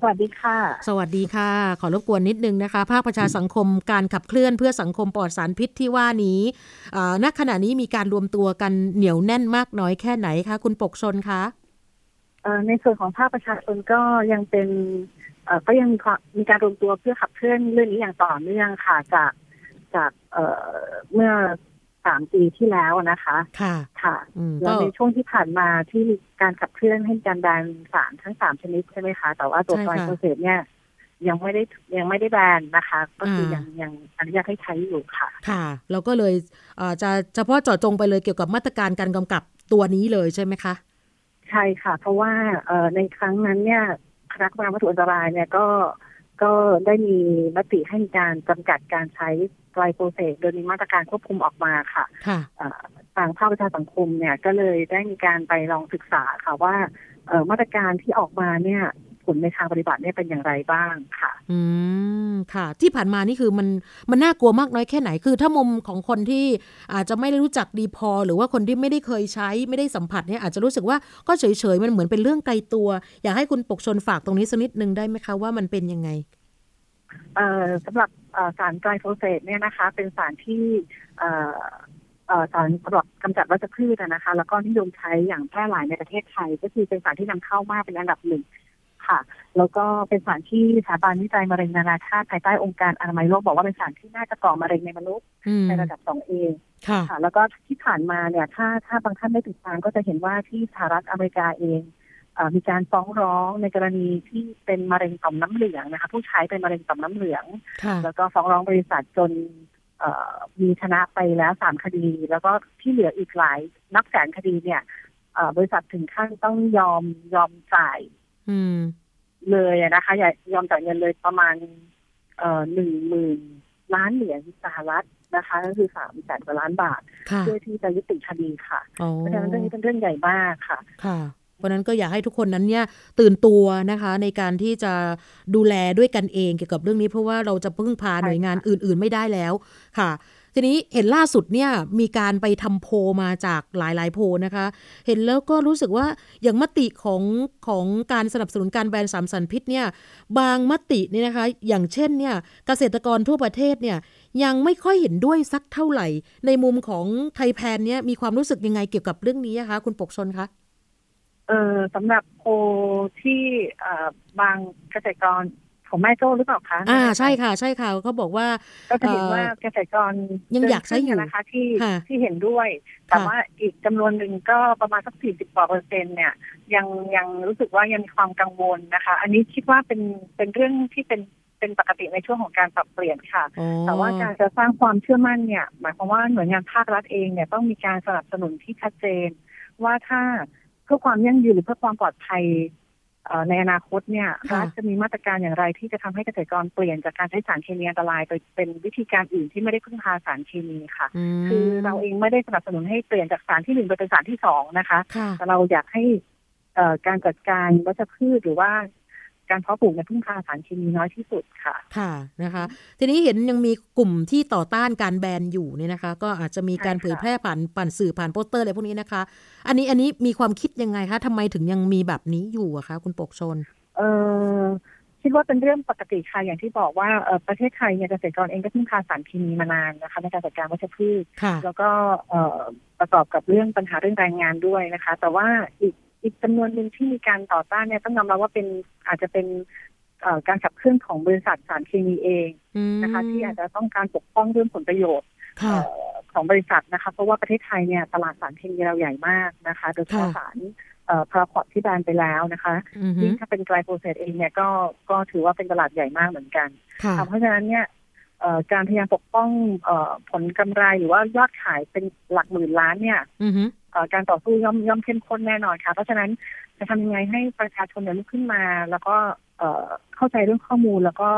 สวัสดีค่ะ สวัสดีค่ะ ขอรบกวนนิดนึงนะคะ ภาคประชาสังคมการขับเคลื่อนเพื่อสังคมปลอดสารพิษที่ว่านี้ณขณะนี้มีการรวมตัวกันเหนียวแน่นมากน้อยแค่ไหนคะ คุณปกชนคะในส่วนของภาคประชาชนก็ยังเป็นก็ยังมีการรวมตัวเพื่อขับเคลื่อนเรื่องนี้อย่างต่อเนื่องค่ะ จากจากเมื่อ สามปีที่แล้วนะคะ ค่ะ ค่ะแล้วในช่วงที่ผ่านมาที่มีการขับเคลื่อนให้การแบนสารทั้งสามชนิดใช่ไหมคะ แต่ว่าตัวไกลโคเซตเนี่ยยังไม่ได้ยังไม่ได้แบนนะคะ ก็คือยังยังอนุญาตให้ใช้อยู่ค่ะ ค่ะ เราก็เลยจะเฉพาะเจาะจงไปเลยเกี่ยวกับมาตรการการกำกับตัวนี้เลยใช่ไหมคะ ใช่ค่ะ เพราะว่าในครั้งนั้นเนี่ยคณะกรรมการวัตถุอันตรายเนี่ยก็ก็ได้มีมติให้มีการจำกัดการใช้ ไกลโฟเซตโดยมีมาตรการควบคุมออกมาค่ะทางภาคประชาสังคมเนี่ยก็เลยได้มีการไปลองศึกษาค่ะว่ามาตรการที่ออกมาเนี่ยผลในทางปฏิบัติเนี่ยเป็นอย่างไรบ้างค่ะ อืม ค่ะ ที่ผ่านมานี่คือมันมันน่ากลัวมากน้อยแค่ไหน คือถ้ามุมของคนที่อาจจะไม่ได้รู้จักดีพอ หรือว่าคนที่ไม่ได้เคยใช้ไม่ได้สัมผัสเนี่ยอาจจะรู้สึกว่าก็เฉยๆมันเหมือนเป็นเรื่องไกลตัว อยากให้คุณปกชนฝากตรงนี้สักนิดนึงได้ไหมคะว่ามันเป็นยังไงสำหรับ สารไกลโฟเซตเนี่ยนะคะ เป็นสารที่สารสำหรับกำจัดวัชพืชนะคะ แล้วก็นิยมใช้อย่างแพร่หลายในประเทศไทย ก็คือเป็นสารที่นำเข้ามากเป็นอันดับหนึ่งค่ะ แล้วก็เป็นสารที่สถาบันวิจัยมะเร็งนานาชาติภายใต้องค์การอนามัยโลกบอกว่าเป็นสารที่น่าจะก่อมะเร็งในมนุษย์ในระดับสองเอค่ะ แล้วก็ที่ผ่านมาเนี่ย ถ้าถ้าบางท่านได้ติดตามก็จะเห็นว่าที่สหรัฐอเมริกาเอง มีการฟ้องร้องในกรณีที่เป็นมะเร็งต่อมน้ำเหลืองนะคะผู้ใช้เป็นมะเร็งต่อมน้ำเหลือง แล้วก็ฟ้องร้องบริษัทจนมีชนะไปแล้วสามคดี แล้วก็ที่เหลืออีกหลายนับแสนคดีเนี่ยบริษัทถึงขั้นต้องยอมยอมจ่ายเลยนะคะยอมจ่ายเงินเลยประมาณหนึ่งหมื่นล้านเหรียญสหรัฐนะคะก็คือสามแสนกว่าล้านบาท เพื่อที่จะยุติคดีค่ะเพราะฉะนั้นเรื่องนี้เป็นเรื่องใหญ่มากค่ะค่ะ เพราะนั้นก็อยากให้ทุกคนนั้นเนี่ยตื่นตัวนะคะในการที่จะดูแลด้วยกันเองเกี่ยวกับเรื่องนี้ เพราะว่าเราจะพึ่งพาหน่วยงานอื่น ๆ ไม่ได้แล้วค่ะทีนี้เห็นล่าสุดเนี่ยมีการไปทำโพมาจากหลายๆ โพนะคะ เห็นแล้วก็รู้สึกว่าอย่างมติของของการสนับสนุนการแบนสามสันพิษเนี่ยบางมตินี่นะคะ อย่างเช่นเนี่ยเกษตรกรทั่วประเทศเนี่ยยังไม่ค่อยเห็นด้วยสักเท่าไหร่ ในมุมของไทยแพนเนี่ยมีความรู้สึกยังไงเกี่ยวกับเรื่องนี้คะคุณปกชนคะ เออสำหรับโพที่บางเกษตรกรของแม่โจ้หรือเปล่าคะ อ่าใช่ค่ะ ใช่ค่ะเขาบอกว่า ก็จะเห็นว่าเกษตรกรยังอยากใช้อยู่นะคะที่ที่เห็นด้วย แต่ว่าอีกจำนวนหนึ่งก็ประมาณสักสี่สิบกว่าเปอร์เซ็นต์เนี่ย ยังยังรู้สึกว่ายังมีความกังวลนะคะ อันนี้คิดว่าเป็นเป็นเรื่องที่เป็นเป็นปกติในช่วงของการปรับเปลี่ยนค่ะ แต่ว่าการจะสร้างความเชื่อมั่นเนี่ย หมายความว่าหน่วยงานภาครัฐเองเนี่ยต้องมีการสนับสนุนที่ชัดเจน ว่าถ้าเพื่อความยั่งยืนหรือเพื่อความปลอดภัยในอนาคตเนี่ยรัฐจะมีมาตรการอย่างไรที่จะทำให้เกษตรกรเปลี่ยนจากการใช้สารเคมีอันตรายไปเป็นวิธีการอื่นที่ไม่ได้พึ่งพาสารเคมีค่ะ คือเราเองไม่ได้สนับสนุนให้เปลี่ยนจากสารที่หนึ่งไปเป็นสารที่สองนะคะแต่เราอยากให้การจัดการวัชพืชหรือว่า การเพาะปลูกในพึ่งพาสารเคมีน้อยที่สุดค่ะ ค่ะนะคะ ทีนี้เห็นยังมีกลุ่มที่ต่อต้านการแบนอยู่เนี่ยนะคะ ก็อาจจะมีการเผยแพร่ผ่านผ่านสื่อผ่านโปสเตอร์อะไรพวกนี้นะคะ อันนี้อันนี้มีความคิดยังไงคะทำไมถึงยังมีแบบนี้อยู่อะคะคุณปกชน เออคิดว่าเป็นเรื่องปกติค่ะอย่างที่บอกว่าประเทศไทยเนี่ยเกษตรกรเองก็พึ่งพาสารเคมีมานานนะคะในการจัดการวัชพืชแล้วก็ประกอบกับเรื่องปัญหาเรื่องแรงงานด้วยนะคะ แต่ว่าอีก อีกจำนวนหนึ่งที่มีการต่อต้านเนี่ยต้องยอมรับว่าเป็นอาจจะเป็นการขับเคลื่อนของบริษัทสารเคมีเองนะคะ ที่อาจจะต้องการปกป้องเรื่องผลประโยชน์ของบริษัทนะคะ เพราะว่าประเทศไทยเนี่ยตลาดสารเคมีเราใหญ่มากนะคะโดยเฉพาะสารพาราพอตที่แบนไปแล้วนะคะยิ่งถ้าเป็นไกลโปรเซสเองเนี่ยก็ก็ถือว่าเป็นตลาดใหญ่มากเหมือนกันเพราะฉะนั้นเนี่ยการพยายามปกป้องผลกำไรหรือว่ายอดขายเป็นหลักหมื่นล้านเนี่ย การต่อสู้ย่อมย่อมเข้มข้นแน่นอนค่ะ เพราะฉะนั้นจะทำยังไงให้ประชาชนเนี่ยลุกขึ้นมา แล้วก็เข้าใจเรื่องข้อมูลแล้วก็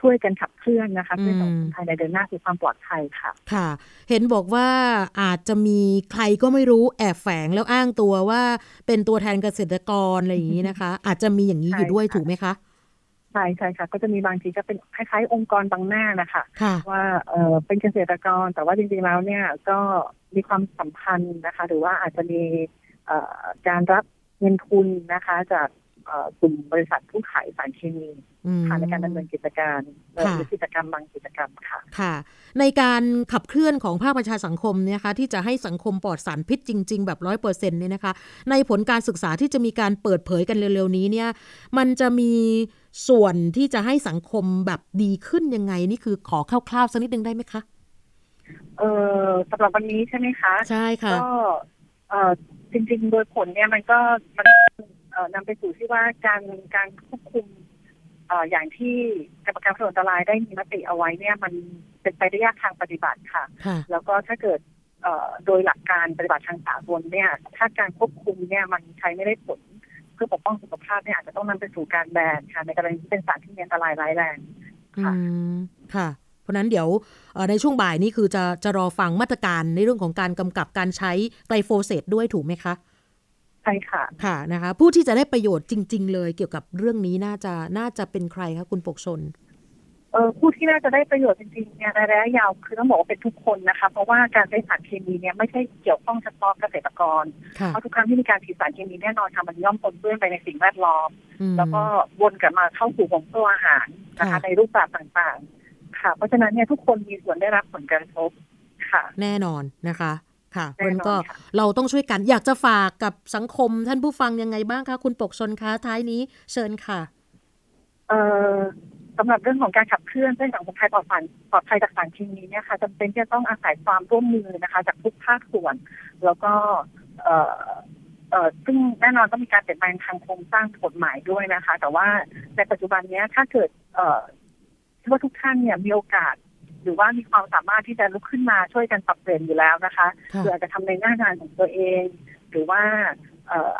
ช่วยกันขับเคลื่อนนะคะเพื่อส่งคนไทยในเดินหน้าสู่ความปลอดภัยค่ะ ค่ะ เห็นบอกว่าอาจจะมีใครก็ไม่รู้แอบแฝงแล้วอ้างตัวว่าเป็นตัวแทนเกษตรกรอะไรอย่างนี้นะคะ อาจจะมีอย่างนี้อยู่ด้วยถูกไหมคะใช่ใช่ค่ะ ก็จะมีบางทีจะเป็นคล้ายๆ องค์กรบางหน้านะคะว่าเออเป็นเกษตรกร แต่ว่าจริงๆแล้วเนี่ยก็มีความสัมพันธ์นะคะ หรือว่าอาจจะมีการรับเงินทุนนะคะ จากกลุ่มบริษัทผู้ขายสารเคมีค่ะในการดำเนินกิจการหรือกิจกรรมบางกิจกรรมค่ะค่ะ ในการขับเคลื่อนของภาคประชาสังคมเนี่ยคะที่จะให้สังคมปลอดสารพิษจริง ๆ แบบร้อยเปอร์เซ็นต์เนี่ยนะคะ ในผลการศึกษาที่จะมีการเปิดเผยกันเร็วๆนี้เนี่ย มันจะมี ส่วนที่จะให้สังคมแบบดีขึ้นยังไงนี่คือขอคร่าวๆสักนิดนึงได้ไหมคะ เออสำหรับวันนี้ใช่ไหมคะ ใช่ค่ะ ก็เออจริงๆ โดยผลเนี่ยมันก็มันนำไปสู่ที่ว่าการการควบคุมอย่างที่กรรมการผลอันตรายได้มีมติเอาไว้เนี่ยมันเป็นไปได้ยากทางปฏิบัติค่ะ แล้วก็ถ้าเกิดโดยหลักการปฏิบัติทางสากลเนี่ย ถ้าการควบคุมเนี่ยมันใช้ไม่ได้ผล เพื่อปกป้องสุขภาพเนี่ยอาจจะต้องนำไปสู่การแบนค่ะในกรณีที่เป็นสารที่มีอันตรายร้ายแรงค่ะค่ะ เพราะนั้นเดี๋ยวในช่วงบ่ายนี้คือจะจะรอฟังมาตรการในเรื่องของการกำกับการใช้ไกลโฟเสตด้วยถูกไหมคะใช่ค่ะ ค่ะนะคะ ผู้ที่จะได้ประโยชน์จริง ๆ เลยเกี่ยวกับเรื่องนี้น่าจะน่าจะเป็นใครคะคุณปกชน เออผู้ที่น่าจะได้ประโยชน์จริงๆเนี่ยในระยะยาวคือต้องบอกว่าเป็นทุกคนนะคะเพราะว่าการใช้สารเคมีเนี่ยไม่ใช่เกี่ยวข้องเฉพาะเกษตรกรเพราะทุกครั้งที่มีการฉีดสารเคมีแน่นอนค่ะมันย่อมปนเปื้อนไปในสิ่งแวดล้อม แล้วก็วนกลับมาเข้าสู่ของตัวอาหารนะคะในรูปแบบต่างๆ ค่ะ เพราะฉะนั้นเนี่ยทุกคนมีส่วนได้รับผลกระทบค่ะ แน่นอนนะคะค่ะมันก็เราต้องช่วยกันอยากจะฝากกับสังคมท่านผู้ฟังยังไงบ้างคะคุณปกชนคะท้ายนี้เชิญค่ะ เอ่อ สำหรับเรื่องของการขับเคลื่อนเพื่อสังคมไทยปลอดภัยปลอดภัยจากสารเคมีเนี่ยค่ะจำเป็นที่จะต้องอาศัยความร่วมมือนะคะ จากทุกภาคส่วน แล้วก็เอ่อเอ่อซึ่งแน่นอนต้องมีการเปลี่ยนแปลงทางโครงสร้างกฎหมายด้วยนะคะ แต่ว่าในปัจจุบันนี้ถ้าเกิดเอ่อว่าทุกท่านเนี่ยมีโอกาส หรือว่ามีความสามารถที่จะลุกขึ้นมาช่วยกันปรับเปลี่ยนอยู่แล้วนะคะเพื่อจะทำในหน้างานของตัวเอง หรือว่า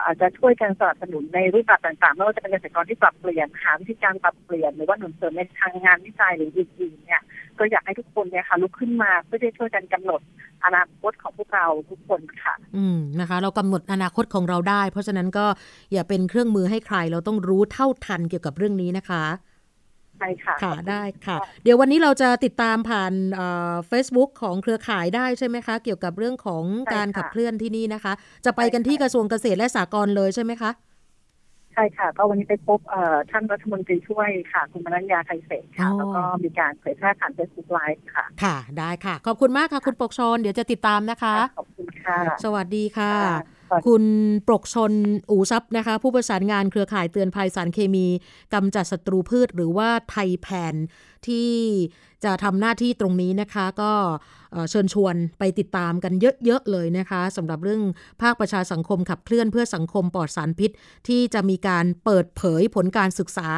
อาจจะช่วยกันสนับสนุนในรูปแบบต่างๆไม่ว่าจะเป็นเกษตรกรที่ปรับเปลี่ยนหาวิธีการปรับเปลี่ยน หรือว่าหนุนเสริมในทางงานวิจัยหรืออื่นๆเนี่ยก็อยากให้ทุกคนเนี่ยค่ะลุกขึ้นมาเพื่อที่จะช่วยกันกำหนดอนาคตของพวกเราทุกคนค่ะ อืมนะคะ เรากำหนดอนาคตของเราได้ เพราะฉะนั้นก็อย่าเป็นเครื่องมือให้ใครเราต้องรู้เท่าทันเกี่ยวกับเรื่องนี้นะคะ ช่ค่ะ ค่ะ ได้ค่ะ เดี๋ยววันนี้เราจะติดตามผ่านเฟซบุ๊กของเครือข่ายได้ใช่ไหมคะ เกี่ยวกับเรื่องของการขับเคลื่อนที่นี่นะคะ จะไปกันที่กระทรวงเกษตรและสหกรณ์เลยใช่ไหมคะ ใช่ค่ะ ก็วันนี้ไปพบท่านรัฐมนตรีช่วยค่ะ คุณมนัญญาไทยเศรษฐ์ค่ะ แล้วก็มีการเผยแพร่ผ่าน Facebook Liveฟ์ค่ะ ค่ะ ได้ค่ะ ขอบคุณมากค่ะ คุณปรกชล เดี๋ยวจะติดตามนะคะ ขอบคุณค่ะ สวัสดีค่ะ คุณปกชนอูซับนะคะ ผู้ประสานงานเครือข่ายเตือนภัยสารเคมีกำจัดศัตรูพืช หรือว่าไทยแพน ที่จะทำหน้าที่ตรงนี้นะคะ ก็เชิญชวนไปติดตามกันเยอะ ๆ เลยนะคะสำหรับเรื่องภาคประชาสังคมขับเคลื่อนเพื่อสังคมปลอดสารพิษ ที่จะมีการเปิดเผยผลการศึกษา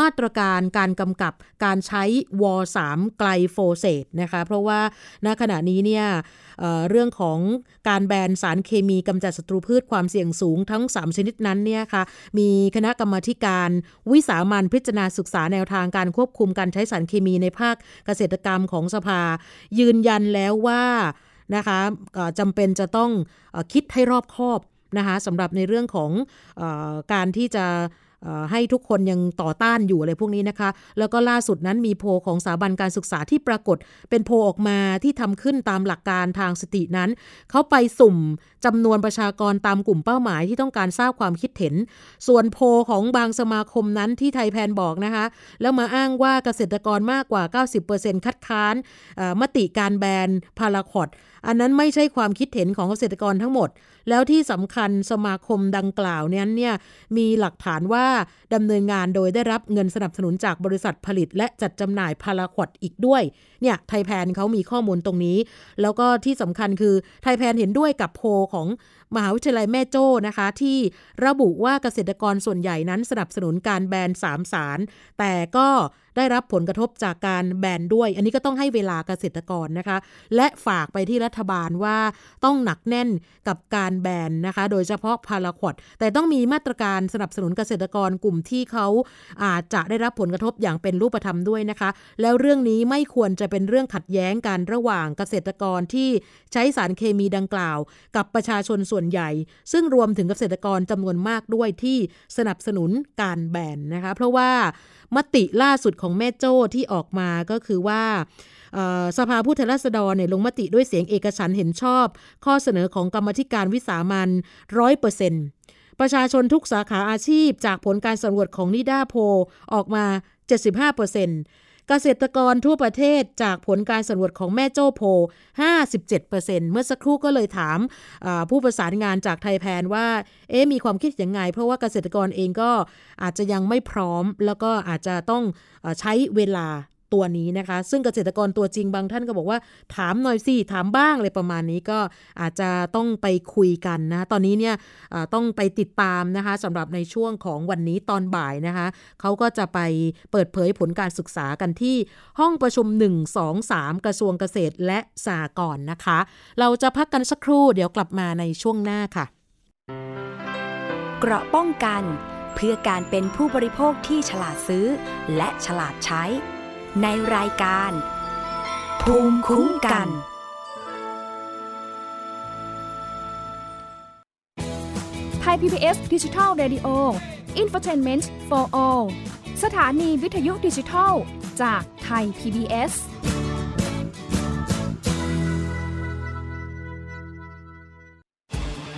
มาตรการการกำกับการใช้วอ3ไกลโฟเซตนะคะ เพราะว่าณขณะนี้เนี่ยเเรื่องของการแบนสารเคมีกำจัดศัตรูพืชความเสี่ยงสูงทั้ง 3 ชนิดนั้นเนี่ยค่ะมีคณะกรรมการวิสามันพิจารณาศึกษาแนวทางการควบคุมการใช้สารเคมีในภาคเกษตรกรรมของสภา ยืนยันแล้วว่านะคะจำเป็นจะต้องคิดให้รอบคอบนะคะสำหรับในเรื่องของอการที่จะ ให้ทุกคนยังต่อต้านอยู่อะไรพวกนี้นะคะ แล้วก็ล่าสุดนั้นมีโพของสถาบันการศึกษาที่ปรากฏ เป็นโพออกมาที่ทำขึ้นตามหลักการทางสตินั้น เขาไปสุ่มจำนวนประชากรตามกลุ่มเป้าหมายที่ต้องการทราบความคิดเห็น ส่วนโพของบางสมาคมนั้นที่ไทยแพนบอกนะคะ แล้วมาอ้างว่าเกษตรกรมากกว่า 90%คัดค้านมติการแบนพาราคอดอันนั้นไม่ใช่ความคิดเห็นของเกษตรกรทั้งหมด แล้วที่สำคัญสมาคมดังกล่าวนั้นเนี่ยมีหลักฐานว่าดำเนินงานโดยได้รับเงินสนับสนุนจากบริษัทผลิต และจัดจำหน่ายพาราควดอีกด้วยเนี่ยไทยแพนเขามีข้อมูลตรงนี้ แล้วก็ที่สำคัญคือไทยแพนเห็นด้วยกับโพของมหาวิทยาลัยแม่โจ้นะคะ ที่ระบุว่าเกษตรกรส่วนใหญ่นั้นสนับสนุนการแบนสามสาร แต่ก็ ได้รับผลกระทบจากการแบนด้วย อันนี้ก็ต้องให้เวลาเกษตรกรนะคะ และฝากไปที่รัฐบาลว่าต้องหนักแน่นกับการแบนนะคะ โดยเฉพาะพาราควดแต่ต้องมีมาตรการสนับสนุนเกษตรกรกลุ่มที่เขาอาจจะได้รับผลกระทบอย่างเป็นรูปธรรมด้วยนะคะ แล้วเรื่องนี้ไม่ควรจะเป็นเรื่องขัดแย้งกันระหว่างเกษตรกรที่ใช้สารเคมีดังกล่าว กับประชาชนส่วนใหญ่ ซึ่งรวมถึงเกษตรกรจำนวนมากด้วยที่สนับสนุนการแบนนะคะ เพราะว่า มติล่าสุดของแม่โจ้ที่ออกมาก็คือว่าสภาผู้แทนราษฎรเนี่ยลงมติด้วยเสียงเอกฉันเห็นชอบ ข้อเสนอของกรรมธิการวิสามันร้อยเปอร์เซ็นต์ประชาชนทุกสาขาอาชีพจากผลการสำรวจของนิด้าโพออกมา 75%เปอร์ เกษตรกรทั่วประเทศจากผลการสำรวจของแม่โจ้โพ 57%เเมื่อสักครู่ก็เลยถามผู้ประสานงานจากไทยแพนว่า เอ๊มีความคิดยังไง เพราะว่าเกษตรกรเองก็อาจจะยังไม่พร้อม แล้วก็อาจจะต้องใช้เวลา ตัวนี้นะคะ ซึ่งเกษตรกรตัวจริงบางท่านก็บอกว่า ถามหน่อยสิถามบ้างเลยประมาณนี้ก็อาจจะต้องไปคุยกันนะตอนนี้เนี่ยต้องไปติดตามนะคะสำหรับในช่วงของวันนี้ตอนบ่ายนะคะเขาก็จะไปเปิดเผยผลการศึกษากันที่ห้องประชุม 1 2 3 กระทรวงเกษตรและสหกรณ์นะคะ เราจะพักกันสักครู่เดี๋ยวกลับมาในช่วงหน้าค่ะ เกราะป้องกันเพื่อการเป็นผู้บริโภคที่ฉลาดซื้อ และฉลาดใช้ ในรายการ ภูมิคุ้มกัน ไทย PBS ดิจิทัล Radio Infotainment for All สถานีวิทยุดิจิทัล จากไทย PBS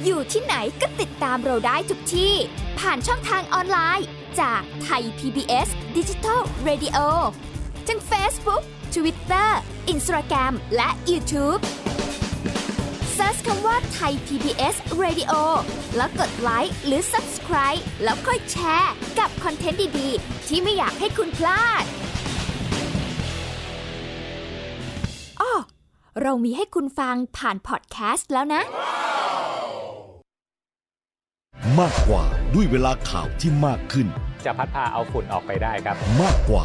อยู่ที่ไหนก็ติดตามเราได้ทุกที่ ผ่านช่องทางออนไลน์ จากไทย PBS ดิจิทัล Radio ทั้ง Facebook Twitter Instagram และ YouTube Search คำว่าไทย PBS Radio แล้วกดไลค์หรือ Subscribe แล้วค่อยแชร์ กับคอนเทนต์ดี ๆ ที่ไม่อยากให้คุณพลาดอ้อเรามีให้คุณฟังผ่านพอดแคสต์แล้วนะ มากกว่าด้วยเวลาข่าวที่มากขึ้น จะพัดพาเอาฝุ่นออกไปได้ครับ มากกว่า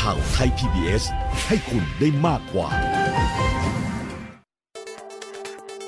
ข่าวไทย PBS ให้คุณได้มากกว่า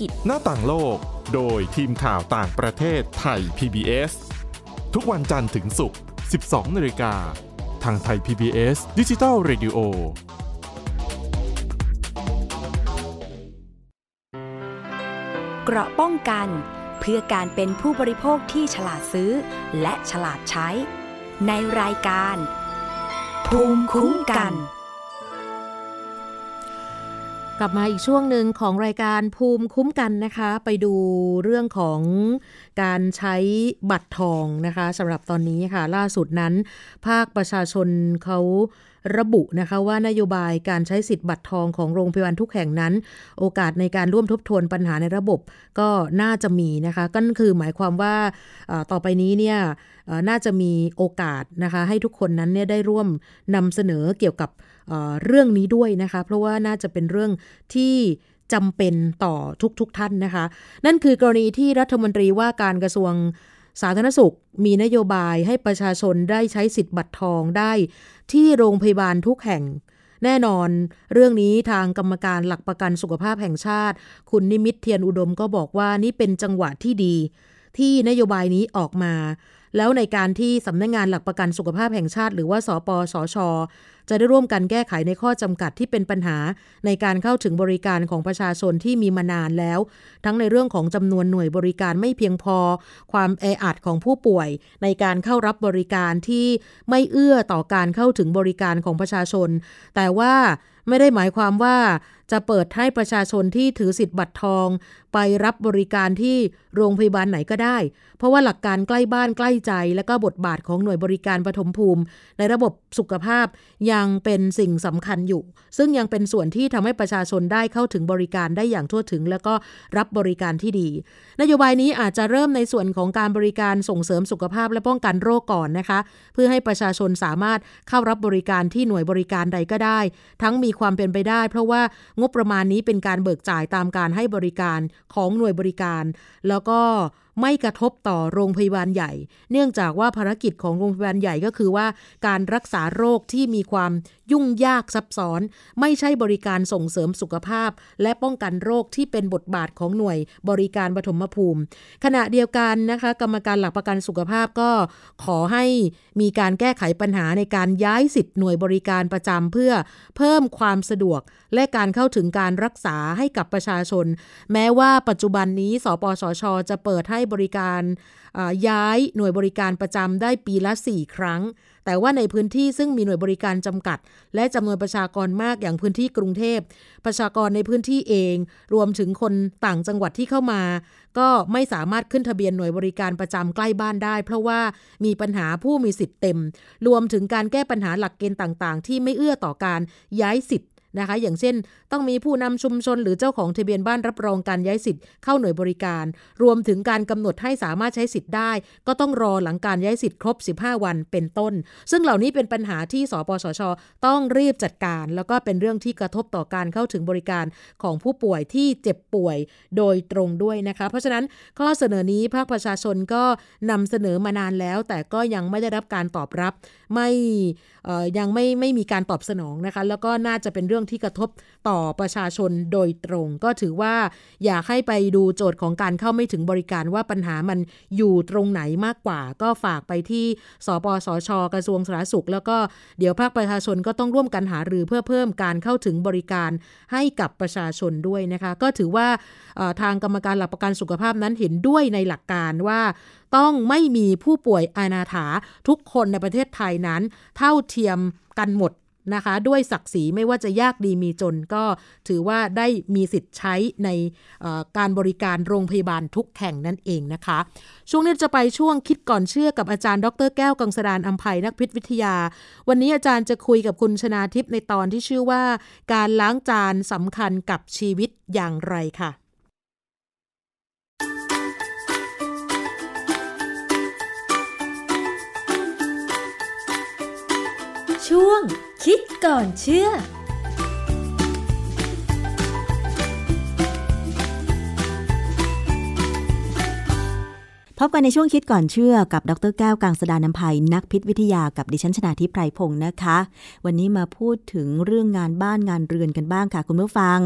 ิจหน้าต่างโลก โดยทีมข่าวต่างประเทศไทย PBS ทุกวันจันทร์ถึงศุกร์ 12นาฬิกา ทางไทย PBS ดิจิทัล Radio เกราะป้องกัน เพื่อการเป็นผู้บริโภคที่ฉลาดซื้อ และฉลาดใช้ ในรายการ ภูมิคุ้มกัน กลับมาอีกช่วงหนึ่งของรายการภูมิคุ้มกันนะคะ ไปดูเรื่องของการใช้บัตรทองนะคะสำหรับตอนนี้ค่ะ ล่าสุดนั้น ภาคประชาชนเขาระบุนะคะว่านโยบายการใช้สิทธิ์บัตรทองของโรงพยาบาลทุกแห่งนั้น โอกาสในการร่วมทบทวนปัญหาในระบบก็น่าจะมีนะคะก็คือหมายความว่าต่อไปนี้เนี่ยน่าจะมีโอกาสนะคะให้ทุกคนนั้นเนี่ยได้ร่วมนำเสนอเกี่ยวกับ เรื่องนี้ด้วยนะคะ เพราะว่าน่าจะเป็นเรื่องที่จำเป็นต่อทุกๆทท่านนะคะ นั่นคือกรณีที่รัฐมนตรีว่าการกระทรวงสาธารณสุขมีนโยบายให้ประชาชนได้ใช้สิทธิ์บัตรทองได้ ที่โรงพยาบาลทุกแห่ง แน่นอน เรื่องนี้ทางกรรมการหลักประกันสุขภาพแห่งชาติ คุณนิมิตเทียนอุดมก็บอกว่านี่เป็นจังหวะที่ดี ที่นโยบายนี้ออกมา แล้วในการที่สำนักงงานหลักประกันสุขภาพแห่งชาติ หรือว่าสปสช จะได้ร่วมกันแก้ไขในข้อจำกัดที่เป็นปัญหา ในการเข้าถึงบริการของประชาชนที่มีมานานแล้ว ทั้งในเรื่องของจำนวนหน่วยบริการไม่เพียงพอ ความแออัดของผู้ป่วย ในการเข้ารับบริการที่ไม่เอื้อต่อการเข้าถึงบริการของประชาชน แต่ว่าไม่ได้หมายความว่า จะเปิดให้ประชาชนที่ถือสิทธิ์บัตรทอง ไปรับบริการที่โรงพยาบาลไหนก็ได้ เพราะว่าหลักการใกล้บ้านใกล้ใจ และก็บทบาทของหน่วยบริการปฐมภูมิ ในระบบสุขภาพยังเป็นสิ่งสำคัญอยู่ ซึ่งยังเป็นส่วนที่ทำให้ประชาชนได้เข้าถึงบริการได้อย่างทั่วถึง แล้วก็รับบริการที่ดี นโยบายนี้อาจจะเริ่มในส่วนของการบริการส่งเสริมสุขภาพและป้องกันโรคก่อนนะคะ เพื่อให้ประชาชนสามารถเข้ารับบริการที่หน่วยบริการใดก็ได้ ทั้งมีความเป็นไปได้ เพราะว่างบประมาณนี้เป็นการเบิกจ่ายตามการให้บริการของหน่วยบริการ แล้วก็ไม่กระทบต่อโรงพยาบาลใหญ่ เนื่องจากว่าภารกิจของโรงพยาบาลใหญ่ก็คือว่า การรักษาโรคที่มีความยุ่งยากซับซ้อน ไม่ใช่บริการส่งเสริมสุขภาพ และป้องกันโรคที่เป็นบทบาทของหน่วยบริการปฐมภูมิ ขณะเดียวกันนะคะ กรรมการหลักประกันสุขภาพก็ขอให้มีการแก้ไขปัญหาในการย้ายสิทธิ์หน่วยบริการประจำเพื่อเพิ่มความสะดวก และการเข้าถึงการรักษาให้กับประชาชน แม้ว่าปัจจุบันนี้ สปสช จะเปิดให้บริการย้ายหน่วยบริการประจำได้ปีละ 4 ครั้ง แต่ว่าในพื้นที่ซึ่งมีหน่วยบริการจำกัด และจำนวนประชากรมากอย่างพื้นที่กรุงเทพ ประชากรในพื้นที่เอง รวมถึงคนต่างจังหวัดที่เข้ามา ก็ไม่สามารถขึ้นทะเบียนหน่วยบริการประจำใกล้บ้านได้ เพราะว่ามีปัญหาผู้มีสิทธิ์เต็ม รวมถึงการแก้ปัญหาหลักเกณฑ์ต่าง ๆ ที่ไม่เอื้อต่อการย้ายสิทธิ์ นะคะ อย่างเช่น ต้องมีผู้นำชุมชน หรือเจ้าของทะเบียนบ้านรับรองการย้ายสิทธิ์เข้าหน่วยบริการ รวมถึงการกำหนดให้สามารถใช้สิทธิ์ได้ ก็ต้องรอหลังการย้ายสิทธิ์ครบ 15 วันเป็นต้น ซึ่งเหล่านี้เป็นปัญหาที่สปสช ต้องรีบจัดการ แล้วก็เป็นเรื่องที่กระทบต่อการเข้าถึงบริการของผู้ป่วยที่เจ็บป่วยโดยตรงด้วยนะคะ เพราะฉะนั้นข้อเสนอนี้ภาคประชาชนก็นำเสนอมานานแล้ว แต่ก็ยังไม่ได้รับการตอบรับ ไม่ยังไม่ไม่มีการตอบสนองนะคะ แล้วก็น่าจะเป็นเรื่องรื่องที่กระทบต่อประชาชนโดยตรง ก็ถือว่าอยากให้ไปดูโจทย์ของการเข้าไม่ถึงบริการว่าปัญหามันอยู่ตรงไหนมากกว่า ก็ฝากไปที่สปสช กระทรวงสาธารณสุข แล้วก็เดี๋ยวภาคประชาชนก็ต้องร่วมกันหารือเพื่อเพิ่มการเข้าถึงบริการให้กับประชาชนด้วยนะคะ ก็ถือว่าทางกรรมการหลักประกันสุขภาพนั้นเห็นด้วยในหลักการว่าต้องไม่มีผู้ป่วยอานาถาทุกคนในประเทศไทยนั้น เท่าเทียมกันหมด นะคะ ด้วยศักดิ์ศรีไม่ว่าจะยากดีมีจนก็ถือว่าได้มีสิทธิ์ใช้ในการบริการโรงพยาบาลทุกแห่งนั่นเองนะคะ ช่วงนี้จะไปช่วงคิดก่อนเชื่อกับอาจารย์ดรแก้วกังสดานอัมภัยนักพิษวิทยา วันนี้อาจารย์จะคุยกับคุณชนาทิพย์ในตอนที่ชื่อว่า การล้างจานสำคัญกับชีวิตอย่างไรค่ะ ช่วง คิดก่อนเชื่อพบกันในช่วงคิดก่อนเชื่อกับ ดรแก้วกังสดานนภัยนักพิษวิทยากับดิฉันชนาทิพไพรพงศ์นะคะ วันนี้มาพูดถึงเรื่องงานบ้านงานเรือนกันบ้างค่ะ คุณผู้ฟัง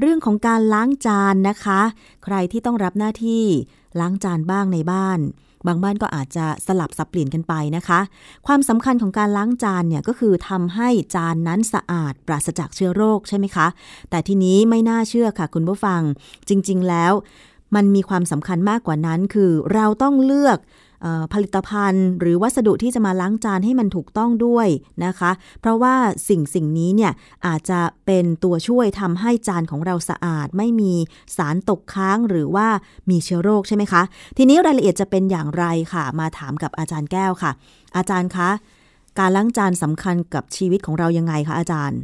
เรื่องของการล้างจานนะคะ ใครที่ต้องรับหน้าที่ล้างจานบ้างในบ้าน บางบ้านก็อาจจะสลับสับเปลี่ยนกันไปนะคะ ความสำคัญของการล้างจานเนี่ยก็คือทำให้จานนั้นสะอาด ปราศจากเชื้อโรคใช่ไหมคะ แต่ทีนี้ไม่น่าเชื่อค่ะคุณผู้ฟัง จริง ๆ แล้ว มันมีความสำคัญมากกว่านั้นคือ เราต้องเลือก ผลิตภัณฑ์ หรือวัสดุที่จะมาล้างจานให้มันถูกต้องด้วยนะคะ เพราะว่าสิ่งสิ่งนี้เนี่ยอาจจะเป็นตัวช่วยทำให้จานของเราสะอาด ไม่มีสารตกค้างหรือว่ามีเชื้อโรคใช่ไหมคะ ทีนี้รายละเอียดจะเป็นอย่างไรค่ะ มาถามกับอาจารย์แก้วค่ะ อาจารย์คะการล้างจานสำคัญกับชีวิตของเรายังไงคะอาจารย์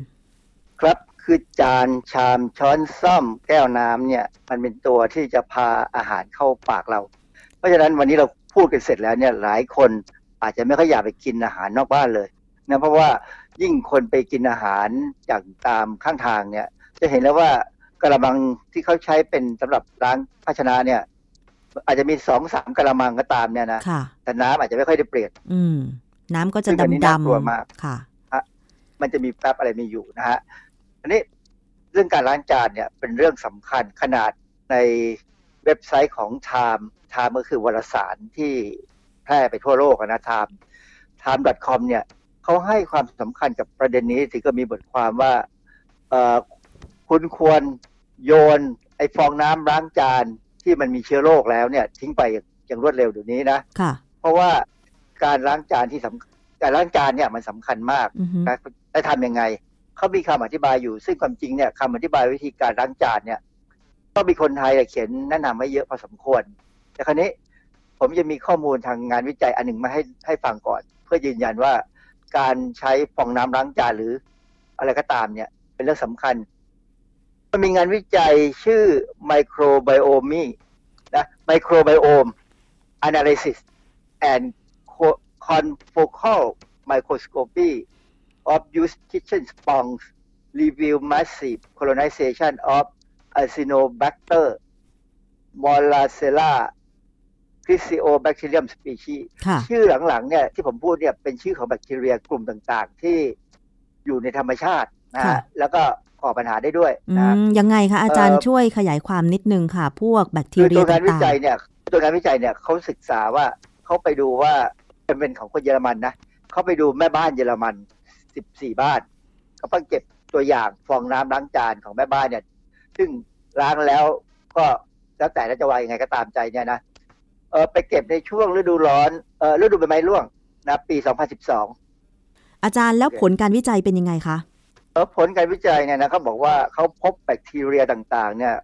ครับคือจานชามช้อนซ่อมแก้วน้ำเนี่ย มันเป็นตัวที่จะพาอาหารเข้าปากเรา เพราะฉะนั้นวันนี้เรา พูดกันเสร็จแล้วเนี่ยหลายคนอาจจะไม่ค่อยอยากไปกินอาหารนอกบ้านเลยนะเพราะว่ายิ่งคนไปกินอาหารจากตามข้างทางเนี่ย จะเห็นแล้วว่ากระมังที่เขาใช้เป็นสำหรับล้างภาชนะเนี่ย อาจจะมีสองสามกระมังก็ตามเนี่ยนะแต่น้ำอาจจะไม่ค่อยได้เปลี่ยน อืม น้ำก็จะดำดำกลัวมากค่ะมันจะมีแป๊บอะไรมีอยู่นะฮะอันนี้เรื่องการล้างจานเนี่ยเป็นเรื่องสำคัญขนาดใน เว็บไซต์ของ Time Time ก็คือวารสารที่แพร่ไปทั่วโลกนะ Time Time.com เนี่ยเขาให้ความสำคัญกับประเด็นนี้ถึงก็มีบทความว่าคุณควรโยนไอ้ฟองน้ำล้างจานที่มันมีเชื้อโรคแล้วเนี่ย ทิ้งไปอย่างรวดเร็วเดี๋ยวนี้นะะเพราะว่าการล้างจานที่สำการล้างจานเนี่ยมันสำคัญมากนะจะทำยังไงเขามีคำอธิบายอยู่ ซึ่งความจริงเนี่ยคำอธิบายวิธีการล้างจานเนี่ย ก็มีคนไทยเขียนแนะนำไว้เยอะพอสมควร แต่ครนี้ผมจะมีข้อมูลทางงานวิจัยอันหนึ่งมาให้ให้ฟังก่อน เพื่อยืนยันว่าการใช้ฟองน้ำล้างจานหรืออะไรก็ตามเนี่ย เป็นเรื่องสำคัญ มันมีงานวิจัยชื่อ microbiome นะ microbiome analysis and confocal microscopy of used kitchen sponge review massive colonization of Acinobacter molacella c r i s i o b a c t e r i u m species ชื่อหลังๆเนี่ยที่ผมพูดเนี่ยเป็นชื่อของแบคทีเรียกลุ่มต่างๆ ที่อยู่ในธรรมชาตินะฮะแล้วก็ก่อปัญหาได้ด้วยนะยังไงคะอาจารย์ช่วยขยายความนิดนึงค่ะ พวกแบคทีเรียต่างๆตัวงานวิจัยเนี่ยตัวงานวิจัยเนี่ยเขาศึกษาว่าเขาไปดูว่าเป็นของคนเยอรมันนะเขาไปดูแม่บ้านเยอรมันสิบสี่บ้านเขาไปเก็บตัวอย่างฟองน้ำล้างจานของแม่บ้านเนี่ย ซึ่งล้างแล้วก็แล้วแต่จะว่ายังไงก็ตามใจเนี่ยนะเออไปเก็บในช่วงฤดูร้อนเออฤดูใบไม้ร่วงนะปี 2012 อาจารย์แล้วผลการวิจัยเป็นยังไงคะเออผลการวิจัยเนี่ยนะเขาบอกว่าเขาพบแบคทีเรียต่างๆ เนี่ย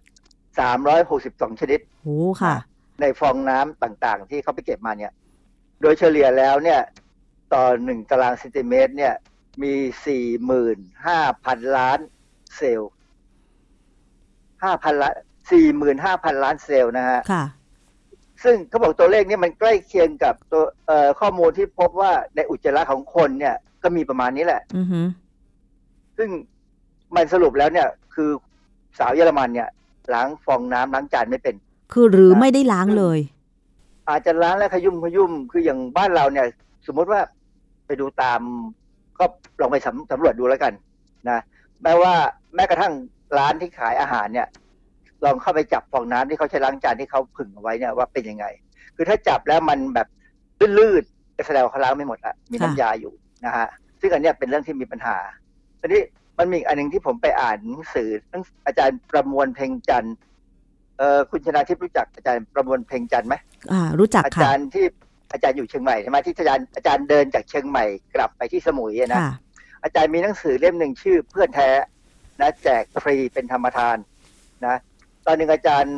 362 ชนิดโอ้ค่ะ ในฟองน้ำต่างๆ ที่เขาไปเก็บมาเนี่ย โดยเฉลี่ยแล้วเนี่ย ต่อหนึ่งตารางเซนติเมตร เนี่ยมีสี่หมื่นห้าพันล้านเซลล์ ห้าพันล้านสี่หมื่นห้าพันล้านเซลล์นะฮะค่ะ ซึ่งเขาบอกตัวเลขนี้มันใกล้เคียงกับตัวเอ่อข้อมูลที่พบว่าในอุจจาระของคนเนี่ย ก็มีประมาณนี้แหละอือซึ่งมันสรุปแล้วเนี่ย คือสาวเยอรมันเนี่ย ล้างฟองน้ำล้างจานไม่เป็น คือหรือไม่ได้ล้างเลย อาจจะล้างแล้วขยุ่มขยุ่มคืออย่างบ้านเราเนี่ย สมมติว่าไปดูตาม ก็ลองไปสำสำรวจดูแล้วกัน นะแม้ว่าแม้กระทั่ง ร้านที่ขายอาหารเนี่ย ลองเข้าไปจับฟองน้ำที่เขาใช้ล้างจานที่เขาผึ่งเอาไว้เนี่ยว่าเป็นยังไง คือถ้าจับแล้วมันแบบลื่นๆแสดงว่าเขาล้างไม่หมดละมีน้ำยาอยู่นะฮะซึ่งอันนี้เป็นเรื่องที่มีปัญหาทีนี้มันมีอันหนึ่งที่ผมไปอ่านหนังสืออาจารย์ประมวลเพ่งจันทร์เออคุณชนาทิพย์รู้จักอาจารย์ประมวลเพ่งจันทร์ไหมอ่า รู้จักอาค่ะจารย์ที่อาจารย์อยู่เชียงใหม่ใช่ไหมที่อาจารย์อาจารย์เดินจากเชียงใหม่กลับไปที่สมุยอะนะค่ะอาจารย์มีหนังสือเล่มหนึ่งชื่อเพื่อนแท้ นะแจกฟรีเป็นธรรมทานนะตอนหนึ่งอาจารย์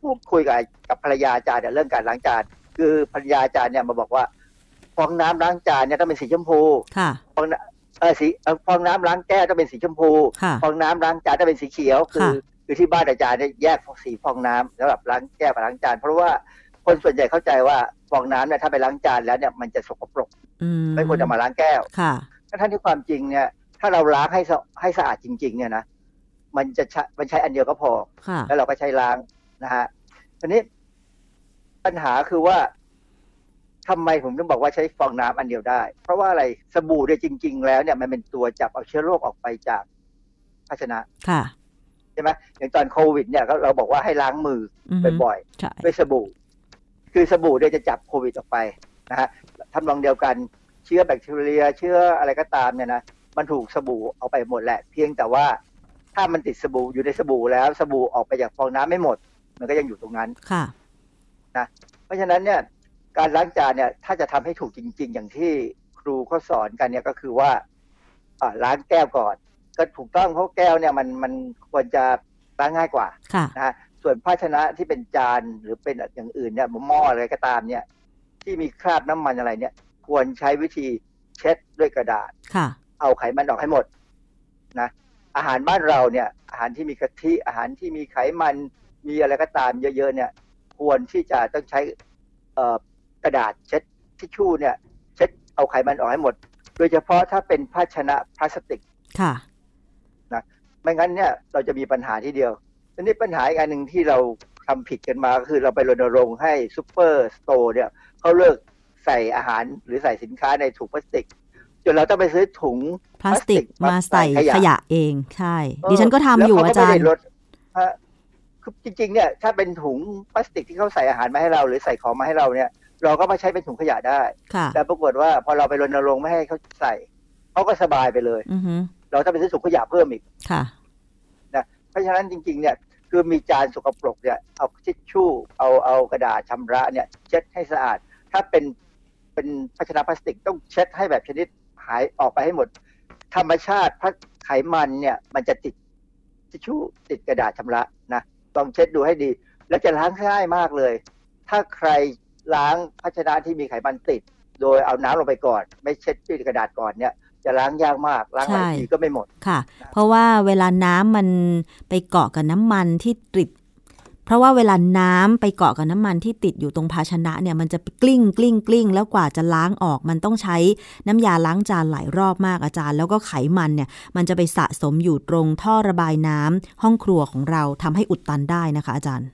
พูดคุยกับกับภรรยาอาจารย์เนี่ยเรื่องการล้างจานคือภรรยาอาจารย์เนี่ยมาบอกว่าฟองน้ำล้างจานเนี่ยต้องเป็นสีชมพูค่ะฟองน้ำเออสีเอ่อฟองน้ำล้างแก้วต้องเป็นสีชมพูค่ะฟองน้ำล้างจานต้องเป็นสีเขียว คือค่ะคือที่บ้านอาจารย์เนี่ยแยกสีฟองน้ำสำหรับล้างแก้วกับล้างจานเพราะว่าคนส่วนใหญ่เข้าใจว่าฟองน้ำเนี่ยถ้าไปล้างจานแล้วเนี่ยมันจะสกปรกอืมไม่ควรจะมาล้างแก้วค่ะท่านที่ความจริงเนี่ย ถ้าเราล้างให้สะให้สะอาดจริง ๆ เนี่ยนะมันจะใช้มันใช้อันเดียวก็พอค่ะแล้วเราก็ใช้ล้างนะฮะทีนี้ปัญหาคือว่าทำไมผมถึงบอกว่าใช้ฟองน้ำอันเดียวได้ เพราะว่าอะไรสบู่เนี่ยจริง ๆ แล้วเนี่ยมันเป็นตัวจับเอาเชื้อโรคออกไปจากภาชนะค่ะใช่ไหมอย่างตอนโควิด เนี่ยก็เราบอกว่าให้ล้างมืออือฮึบ่อยใช่ๆด้วยสบู่ คือสบู่เนี่ยจะจับโควิดออกไปนะฮะทำนองเดียวกันเชื้อแบคทีเรีย เชื้ออะไรก็ตามเนี่ยนะ มันถูกสบู่เอาไปหมดแหละ เพียงแต่ว่าถ้ามันติดสบู่อยู่ในสบู่แล้ว สบู่ออกไปจากฟองน้ำไม่หมด มันก็ยังอยู่ตรงนั้นค่ะนะเพราะฉะนั้นเนี่ยการล้างจานเนี่ยถ้าจะทำให้ถูกจริง ๆ อย่างที่ครูเขาสอนกันเนี่ยก็คือว่าอ่าล้างแก้วก่อน ก็ถูกต้องเพราะแก้วเนี่ยมันมันควรจะล้างง่ายกว่าค่ะนะฮะส่วนภาชนะที่เป็นจานหรือเป็นอย่างอื่นเนี่ยหม้ออะไรก็ตามเนี่ย ที่มีคราบน้ำมันอะไรเนี่ย ควรใช้วิธีเช็ดด้วยกระดาษค่ะ เอาไขมันออกให้หมดนะอาหารบ้านเราเนี่ย อาหารที่มีกะทิอาหารที่มีไขมันมีอะไรก็ตามเยอะๆเนี่ย ควรที่จะต้องใช้เอ่อกระดาษเช็ดทิชชู่เนี่ย เช็ดเอาไขมันออกให้หมด โดยเฉพาะถ้าเป็นภาชนะพลาสติกค่ะนะไม่งั้นเนี่ยเราจะมีปัญหาที่เดียวทีนี้ปัญหาอีกอันหนึ่งที่เราทำผิดกันมาก็คือเราไปรณรงค์ให้ซูเปอร์สโตร์เนี่ยเขาเลิกใส่อาหารหรือใส่สินค้าในถุงพลาสติก จนเราต้องไปซื้อถุงพลาสติกมาใส่ขยะเองใช่เออดิฉันก็ทำอยู่แล้วอาเขก็จารไม่ย์ได้ลดฮะคือจริงๆเนี่ยถ้าเป็นถุงพลาสติกที่เขาใส่อาหารมาให้เรา หรือใส่ของมาให้เราเนี่ย เราก็มาใช้เป็นถุงขยะได้ค่ะแต่ปรากฏว่าพอเราไปรณรงค์ไม่ให้เขาใส่เขาก็สบายไปเลยอือฮึเราต้องไปซื้อถุงขยะเพิ่มอีกค่ะนะเพราะฉะนั้นจริง ๆ เนี่ยคือมีจานสกปรกเนี่ยเอาทิชชู่เอาเอากระดาษชำระเนี่ย เช็ดให้สะอาด ถ้าเป็นเป็นภาชนะพลาสติกต้องเช็ดให้แบบชนิด หายออกไปให้หมด ธรรมชาติพระไขมันเนี่ย มันจะติดทิชชู่ติดกระดาษชำระนะลองเช็ดดูให้ดี แล้วจะล้างง่ายมากเลย ถ้าใครล้างภาชนะที่มีไขมันติด โดยเอาน้ำลงไปก่อน ไม่เช็ดด้วยกระดาษก่อนเนี่ยจะล้างยากมากล้างหลายใช่ทีก็ไม่หมดค่ะ เพราะว่าเวลาน้ำมันไปเกาะกับน้ำมันที่ติด เพราะว่าเวลาน้ำไปเกาะกับน้ำมันที่ติดอยู่ตรงภาชนะเนี่ยมันจะกลิ้งกลิ้งกลิ้งแล้วกว่าจะล้างออก มันต้องใช้น้ำยาล้างจานหลายรอบมากอาจารย์ แล้วก็ไขมันเนี่ยมันจะไปสะสมอยู่ตรงท่อระบายน้ำห้องครัวของเราทำให้อุดตันได้นะคะอาจารย์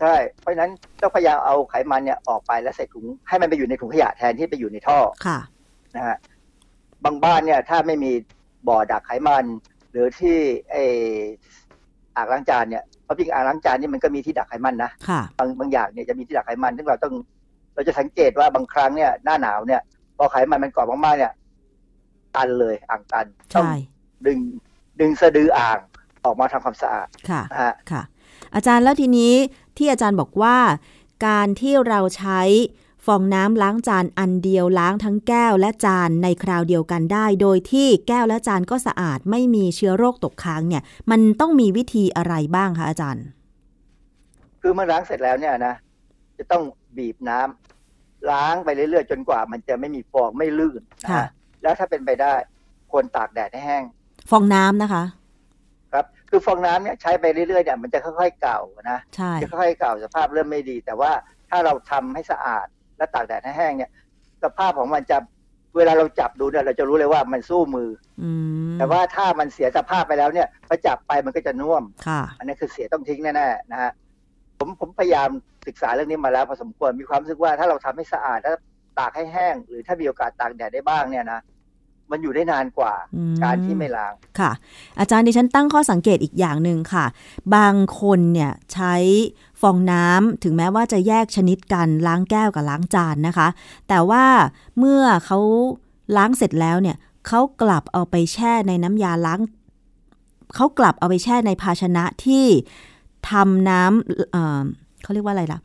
ใช่ เพราะฉะนั้นต้องพยายามเอาไขมันเนี่ยออกไปแล้วใส่ถุงให้มันไปอยู่ในถุงขยะแทนที่ไปอยู่ในท่อค่ะนะฮะบางบ้านเนี่ยถ้าไม่มีบ่อดักไขมัน หรือที่ไออ่างล้างจานเนี่ย เพราะจริงอ่างล้างจานนี่มันก็มีที่ดักไขมันนะค่ะบางบางอย่างเนี่ยจะมีที่ดักไขมันซึ่งเราต้อง เราจะสังเกตว่าบางครั้งเนี่ยหน้าหนาวเนี่ยพอไขมันมันเกาะมากๆเนี่ย ตันเลยอ่างตันต้องใช่ดึงดึงสะดืออ่างออกมาทำความสะอาดค่ะนะฮะค่ะ อาจารย์แล้วทีนี้ที่อาจารย์บอกว่า การที่เราใช้ ฟองน้ำล้างจานอันเดียวล้างทั้งแก้วและจานในคราวเดียวกันได้ โดยที่แก้วและจานก็สะอาดไม่มีเชื้อโรคตกค้างเนี่ย มันต้องมีวิธีอะไรบ้างคะอาจารย์ คือเมื่อล้างเสร็จแล้วเนี่ยนะจะต้องบีบน้ำล้างไปเรื่อยๆจนกว่า มันจะไม่มีฟองไม่ลื่นนะค่ะฮะแล้วถ้าเป็นไปได้ควรตากแดดให้แห้ง ฟองน้ำนะคะ ครับ คือฟองน้ำเนี่ยใช้ไปเรื่อยๆเนี่ยมันจะค่อยๆเก่านะใช่จะค่อยๆเก่าสภาพเริ่มไม่ดี แต่ว่าถ้าเราทำให้สะอาด และตากแดดให้แห้งเนี่ยสภาพของมันจะเวลาเราจับดูเนี่ยเราจะรู้เลยว่ามันสู้มือ อืมแต่ว่าถ้ามันเสียสภาพไปแล้วเนี่ยพอจับไปมันก็จะน่วมค่ะอันนี้คือเสียต้องทิ้งแน่ๆนะฮะผมผมพยายามศึกษาเรื่องนี้มาแล้วพอสมควรมีความรู้สึกว่าถ้าเราทำให้สะอาดแล้วตากให้แห้ง หรือถ้ามีโอกาสตากแดดได้บ้างเนี่ยนะมันอยู่ได้นานกว่าการที่ไม่ล้างค่ะ อาจารย์ดิฉันตั้งข้อสังเกตอีกอย่างหนึ่งค่ะ บางคนเนี่ยใช้ ฟองน้ำถึงแม้ว่าจะแยกชนิดกันล้างแก้วกับล้างจานนะคะ แต่ว่าเมื่อเขาล้างเสร็จแล้วเนี่ยเขากลับเอาไปแช่ในน้ำยาล้างเขากลับเอาไปแช่ในภาชนะที่ทำน้ำเเขาเรียกว่าอะไรล่ะ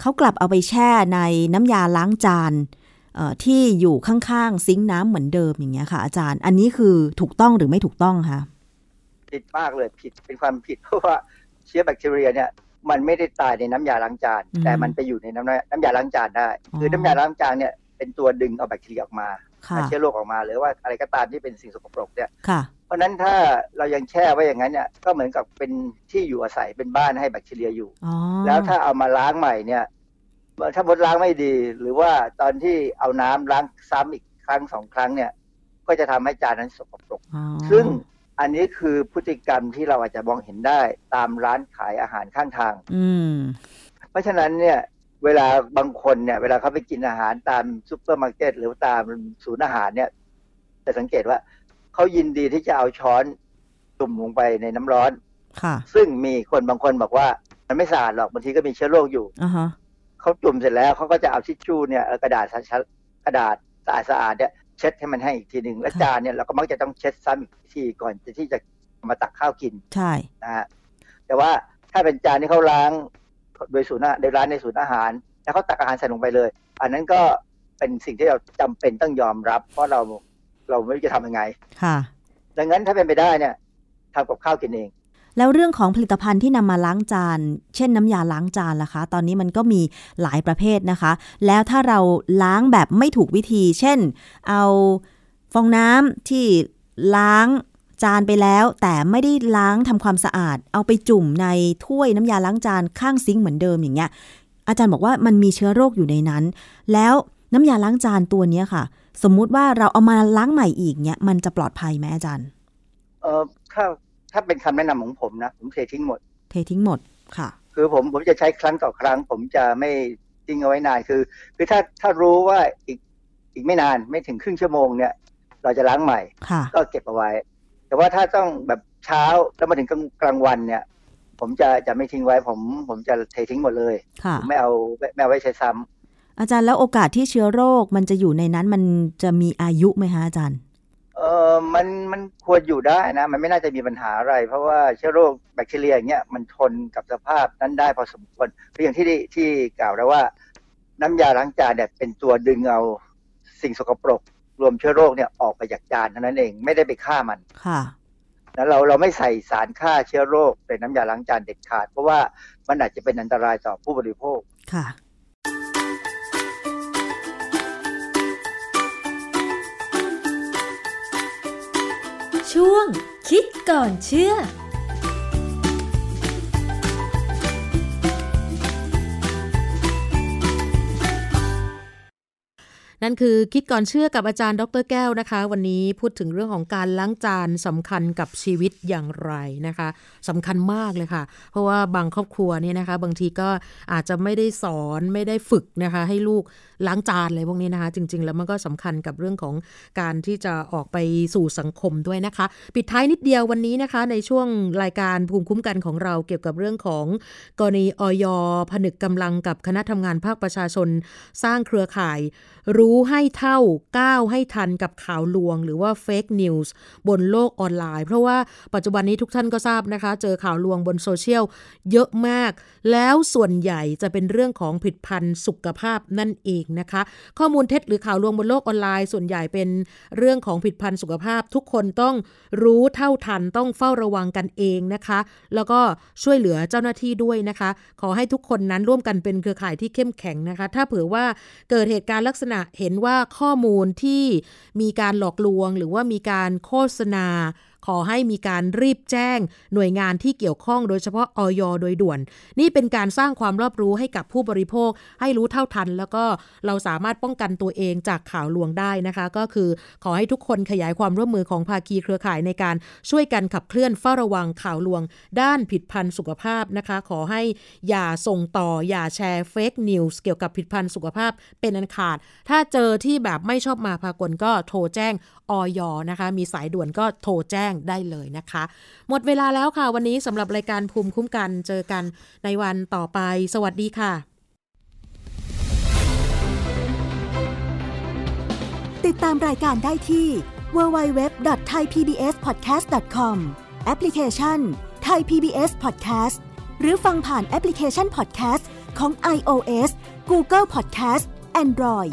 เขากลับเอาไปแช่ในน้ำยาล้างจานที่อยู่ข้างๆซิงค์น้ำเหมือนเดิมอย่างเงี้ยค่ะ อาจารย์ อันนี้คือถูกต้องหรือไม่ถูกต้องคะผิดมากเลยผิดเป็นความผิดเพราะว่าเชื้อแบคทีเรียเนี่ย มันไม่ได้ตายในน้ำยาล้างจาน แต่มันไปอยู่ในน้ำน้ำยาล้างจานได้ คือน้ำยาล้างจานเนี่ยเป็นตัวดึงเอาแบคทีเรียออกมาเชื้อโรคออกมาหรือว่าอะไรก็ตามที่เป็นสิ่งสกปรกเนี่ยเพราะนั้นถ้าเรายังแช่ไว้อย่างนั้นเนี่ยก็เหมือนกับเป็นที่อยู่อาศัยเป็นบ้านให้แบคทีเรียอยู่ แล้วถ้าเอามาล้างใหม่เนี่ยถ้ามดล้างไม่ดี หรือว่าตอนที่เอาน้ำล้างซ้ำอีกครั้งสองครั้งเนี่ย ก็จะทำให้จานนั้นสกปรกซึ่ง อันนี้คือพฤติกรรมที่เราอาจจะมองเห็นได้ตามร้านขายอาหารข้างทาง อืเพราะฉะนั้นเนี่ย เวลาบางคนเนี่ย เวลาเขาไปกินอาหารตามซูเปอร์มาร์เก็ตหรือตามศูนย์อาหารเนี่ยจะสังเกตว่าเขายินดีที่จะเอาช้อนจุ่มลงไปในน้ำร้อน ค่ะ ซึ่งมีคนบางคนบอกว่า มันไม่สะอาดหรอกบางทีก็มีเชื้อโรคอยู่อ่าเขาจุ่มเสร็จแล้วเขาก็จะเอาทิชชู่เนี่ยกระดาษกระดาษสะอาดสะอาดเนี่ย เช็ดให้มันให้อีกทีหนึ่งแล้วจานเนี่ยเราก็มักจะต้องเช็ดซ้ำอีกทีก่อนที่จะมาตักข้าวกินใช่นะฮะแต่ว่าถ้าเป็นจานที่เขาล้างโดยศูนย์ในร้านในศูนย์อาหาร แล้วเขาตักอาหารใส่ลงไปเลย อันนั้นก็เป็นสิ่งที่เราจำเป็นต้องยอมรับ เพราะเราเราไม่รู้จะทำยังไง ค่ะ ดังนั้นถ้าเป็นไปได้เนี่ยทำกับข้าวกินเอง แล้วเรื่องของผลิตภัณฑ์ที่นำมาล้างจาน เช่นน้ำยาล้างจานล่ะคะ ตอนนี้มันก็มีหลายประเภทนะคะ แล้วถ้าเราล้างแบบไม่ถูกวิธี เช่น เอาฟองน้ำที่ล้างจานไปแล้ว แต่ไม่ได้ล้างทำความสะอาด เอาไปจุ่มในถ้วยน้ำยาล้างจานข้างซิงค์เหมือนเดิมอย่างเงี้ยอาจารย์บอกว่ามันมีเชื้อโรคอยู่ในนั้น แล้วน้ำยาล้างจานตัวนี้ค่ะ สมมุติว่าเราเอามาล้างใหม่อีกเนี้ยมันจะปลอดภัยไหมอาจารย์ เอ่อถ้า ถ้าเป็นคำแนะนำของผมนะ ผมเททิ้งหมด เททิ้งหมดค่ะ คือผมผมจะใช้ครั้งต่อครั้ง ผมจะไม่ทิ้งเอาไว้นานคือ คือถ้าถ้ารู้ว่าอีกอีกไม่นานไม่ถึงครึ่งชั่วโมงเนี่ย เราจะล้างใหม่ ก็เก็บเอาไว้ แต่ว่าถ้าต้องแบบเช้าแล้วมาถึงกลางวันเนี่ย ผมจะจะไม่ทิ้งไว้ผมผมจะเททิ้งหมดเลยไม่เอาไม่เอาไว้ใช้ซ้ำอาจารย์แล้วโอกาสที่เชื้อโรคมันจะอยู่ในนั้นมันจะมีอายุไหมคะอาจารย์ เออมันมันควรอยู่ได้นะ มันไม่น่าจะมีปัญหาอะไร เพราะว่าเชื้อโรคแบคทีเรียอย่างเงี้ยมันทนกับสภาพนั้นได้พอสมควรคืออย่างที่ที่กล่าวแล้วว่า น้ำยาล้างจานเนี่ยเป็นตัวดึงเอาสิ่งสกปรก รวมเชื้อโรคเนี่ยออกไปจากจานเท่านั้นเองไม่ได้ไปฆ่ามันค่ะแล้วเราเราไม่ใส่สารฆ่าเชื้อโรคในน้ำยาล้างจานเด็ดขาด เพราะว่ามันอาจจะเป็นอันตรายต่อผู้บริโภคค่ะ ช่วง คิดก่อนเชื่อนั่นคือคิดก่อนเชื่อกับอาจารย์ดรแก้วนะคะ วันนี้พูดถึงเรื่องของการล้างจานสำคัญกับชีวิตอย่างไรนะคะสำคัญมากเลยค่ะ เพราะว่าบางครอบครัวเนี่ยนะคะ บางทีก็อาจจะไม่ได้สอนไม่ได้ฝึกนะคะ ให้ลูกล้างจานอะไรพวกนี้นะคะ จริง ๆ แล้วมันก็สำคัญกับเรื่องของการที่จะออกไปสู่สังคมด้วยนะคะ ปิดท้ายนิดเดียววันนี้นะคะ ในช่วงรายการภูมิคุ้มกันของเราเกี่ยวกับเรื่องของกรณีออยผนึกกำลังกับคณะทำงานภาคประชาชน สร้างเครือข่าย รู้ให้เท่าก้าวให้ทันกับข่าวลวง หรือว่าเฟกนิวส์บนโลกออนไลน์ เพราะว่าปัจจุบันนี้ทุกท่านก็ทราบนะคะ เจอข่าวลวงบนโซเชียลเยอะมาก แล้วส่วนใหญ่จะเป็นเรื่องของผิดพันธุ์สุขภาพนั่นเองนะคะ ข้อมูลเท็จหรือข่าวลวงบนโลกออนไลน์ ส่วนใหญ่เป็นเรื่องของผิดพันธ์สุขภาพ ทุกคนต้องรู้เท่าทันต้องเฝ้าระวังกันเองนะคะ แล้วก็ช่วยเหลือเจ้าหน้าที่ด้วยนะคะ ขอให้ทุกคนนั้นร่วมกันเป็นเครือข่ายที่เข้มแข็งนะคะ ถ้าเผื่อว่าเกิดเหตุการณ์ลักษณะเห็นว่าข้อมูลที่มีการหลอกลวง หรือว่ามีการโฆษณา ขอให้มีการรีบแจ้งหน่วยงานที่เกี่ยวข้องโดยเฉพาะออยโดยด่วน นี่เป็นการสร้างความรอบรู้ให้กับผู้บริโภค ให้รู้เท่าทัน แล้วก็เราสามารถป้องกันตัวเองจากข่าวลวงได้นะคะ ก็คือขอให้ทุกคนขยายความร่วมมือของภาคีเครือข่ายในการช่วยกันขับเคลื่อนเฝ้าระวังข่าวลวง ด้านผลิตภัณฑ์สุขภาพนะคะ ขอให้อย่าส่งต่อย.่าแชร์ fake news เกี่ยวกับผลิตภัณฑ์สุขภาพเป็นอันขาด ถ้าเจอที่แบบไม่ชอบมาพากลก็โทรแจ้งออยนะคะ มีสายด่วนก็โทรแจ้งได้เลยนะคะ หมดเวลาแล้วค่ะ วันนี้สำหรับรายการภูมิคุ้มกันเจอกันในวันต่อไป สวัสดีค่ะ ติดตามรายการได้ที่ www.thaipbspodcast.com แอปพลิเคชัน Thai PBS Podcast หรือฟังผ่านแอปพลิเคชัน Podcast ของ iOS Google Podcast Android